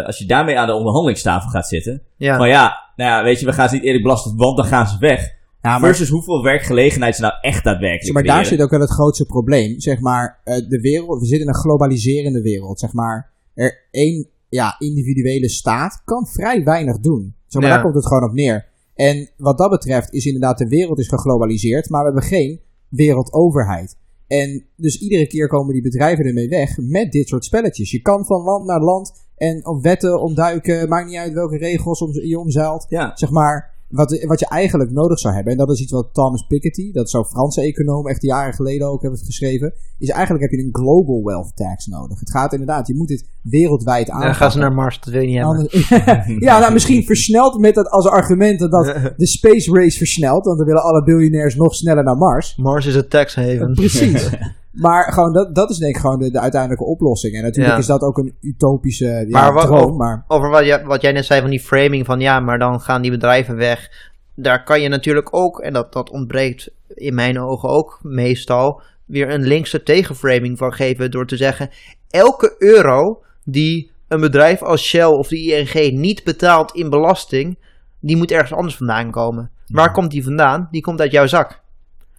Speaker 1: eh, als je daarmee aan de onderhandelingstafel gaat zitten,
Speaker 2: Ja.
Speaker 1: van ja, nou ja, weet je, we gaan ze niet eerlijk belasten, want dan gaan ze weg.
Speaker 3: Ja, maar,
Speaker 1: Versus hoeveel werkgelegenheid ze nou echt daadwerkelijk
Speaker 3: zeg maar daar zit ook wel het grootste probleem. Zeg maar, eh, de wereld, we zitten in een globaliserende wereld. Zeg maar, er één ja, individuele staat kan vrij weinig doen. Zeg maar,
Speaker 2: Ja.
Speaker 3: daar komt het gewoon op neer. En wat dat betreft is inderdaad, de wereld is geglobaliseerd, maar we hebben geen wereldoverheid. En dus iedere keer komen die bedrijven ermee weg met dit soort spelletjes. Je kan van land naar land en op wetten ontduiken, maakt niet uit welke regels om, je omzeilt.
Speaker 1: Ja,
Speaker 3: Zeg maar, wat, wat je eigenlijk nodig zou hebben, en dat is iets wat Thomas Piketty, dat zo'n Franse econoom, echt jaren geleden ook heeft geschreven, is eigenlijk heb je een global wealth tax nodig. Het gaat inderdaad, je moet dit wereldwijd
Speaker 2: Dan
Speaker 3: aanpakken.
Speaker 2: gaan ze naar Mars, dat wil je niet hebben.
Speaker 3: Ja, nou, misschien versneld met dat als argument dat de space race versnelt, want dan willen alle biljonairs nog sneller naar Mars.
Speaker 2: Mars is een tax haven.
Speaker 3: Precies. Maar gewoon, dat, dat is denk ik gewoon de, de uiteindelijke oplossing. En natuurlijk
Speaker 2: Ja.
Speaker 3: is dat ook een utopische
Speaker 2: Maar wat-
Speaker 3: droom. Maar
Speaker 2: Over wat jij, wat jij net zei van die framing van ja, maar dan gaan die bedrijven weg. Daar kan je natuurlijk ook, en dat, dat ontbreekt in mijn ogen ook meestal, weer een linkse tegenframing van geven door te zeggen, elke euro die een bedrijf als Shell of de ING niet betaalt in belasting, die moet ergens anders vandaan komen. Waar komt die vandaan? Die komt uit jouw zak.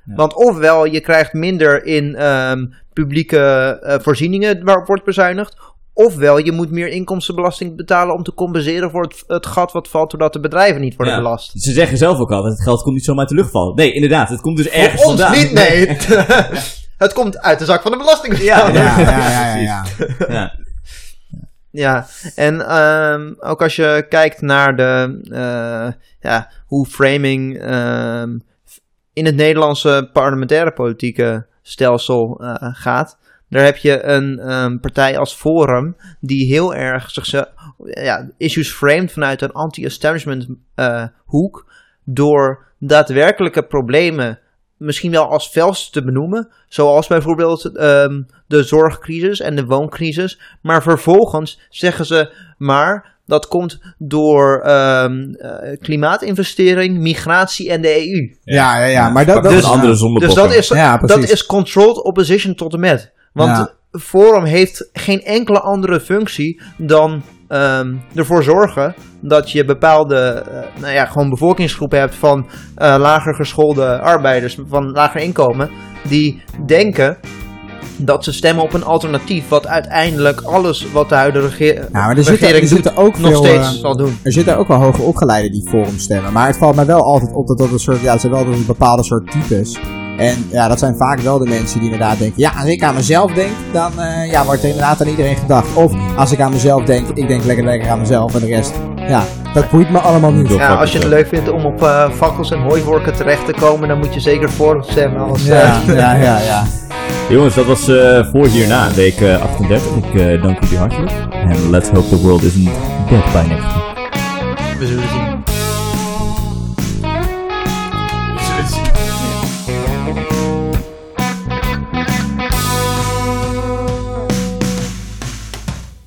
Speaker 1: Ja.
Speaker 2: Want ofwel je krijgt minder in ehm, publieke eh, voorzieningen waarop wordt bezuinigd, ofwel je moet meer inkomstenbelasting betalen om te compenseren voor het, het gat wat valt doordat de bedrijven niet worden
Speaker 1: Ja.
Speaker 2: belast.
Speaker 1: Ze zeggen zelf ook altijd, het geld komt niet zomaar uit de lucht vallen. Nee, inderdaad, het komt dus ergens
Speaker 2: Voor ons
Speaker 1: vandaan.
Speaker 2: niet, nee. het komt uit de zak van de belasting.
Speaker 1: Ja.
Speaker 3: ja, ja, ja, ja, ja.
Speaker 1: Ja.
Speaker 2: Ja, en ehm, ook als je kijkt naar de, eh, ja, hoe framing ehm, in het Nederlandse parlementaire politieke stelsel eh, gaat. Daar heb je een ehm, partij als Forum die heel erg zichzelf, ja, issues framed vanuit een anti-establishment eh, hoek. Door daadwerkelijke problemen misschien wel als felste te benoemen. Zoals bijvoorbeeld ehm, de zorgcrisis en de wooncrisis. Maar vervolgens zeggen ze maar dat komt door ehm, eh, klimaatinvestering, migratie en de EU.
Speaker 3: Ja, ja, ja. Maar dat, dat
Speaker 1: een
Speaker 3: is
Speaker 1: andere
Speaker 3: ja.
Speaker 1: zondebokken.
Speaker 2: Dus dat is,
Speaker 3: Ja,
Speaker 2: dat is controlled opposition tot en met. Want
Speaker 3: Ja.
Speaker 2: Forum heeft geen enkele andere functie dan ehm, ervoor zorgen dat je bepaalde eh, nou ja, gewoon bevolkingsgroepen hebt van eh, lager geschoolde arbeiders van lager inkomen, die denken dat ze stemmen op een alternatief wat uiteindelijk alles wat de huidige rege-
Speaker 3: Ja, maar er zitten,
Speaker 2: regering
Speaker 3: er zitten ook
Speaker 2: nog
Speaker 3: veel,
Speaker 2: steeds
Speaker 3: eh,
Speaker 2: zal doen.
Speaker 3: Er zitten ook wel hoger opgeleiden die voor hem stemmen. Maar het valt mij wel altijd op dat dat een soort, ja, het zijn wel een bepaalde soort types. En ja, dat zijn vaak wel de mensen die inderdaad denken, ja, als ik aan mezelf denk, dan eh, ja, wordt er inderdaad aan iedereen gedacht. Of als ik aan mezelf denk, ik denk lekker lekker aan mezelf en de rest, ja, dat boeit me allemaal niet.
Speaker 1: Door
Speaker 2: Ja, als je het leuk vindt om op eh, fakkels en hooivorken terecht te komen, dan moet je zeker voor stemmen. Als,
Speaker 3: Ja,
Speaker 2: eh,
Speaker 3: ja, ja, ja.
Speaker 1: Jongens, dat was eh, voor hierna, week eh, 38. Ik eh, dank jullie hartelijk. En let's hope the world isn't dead by next week.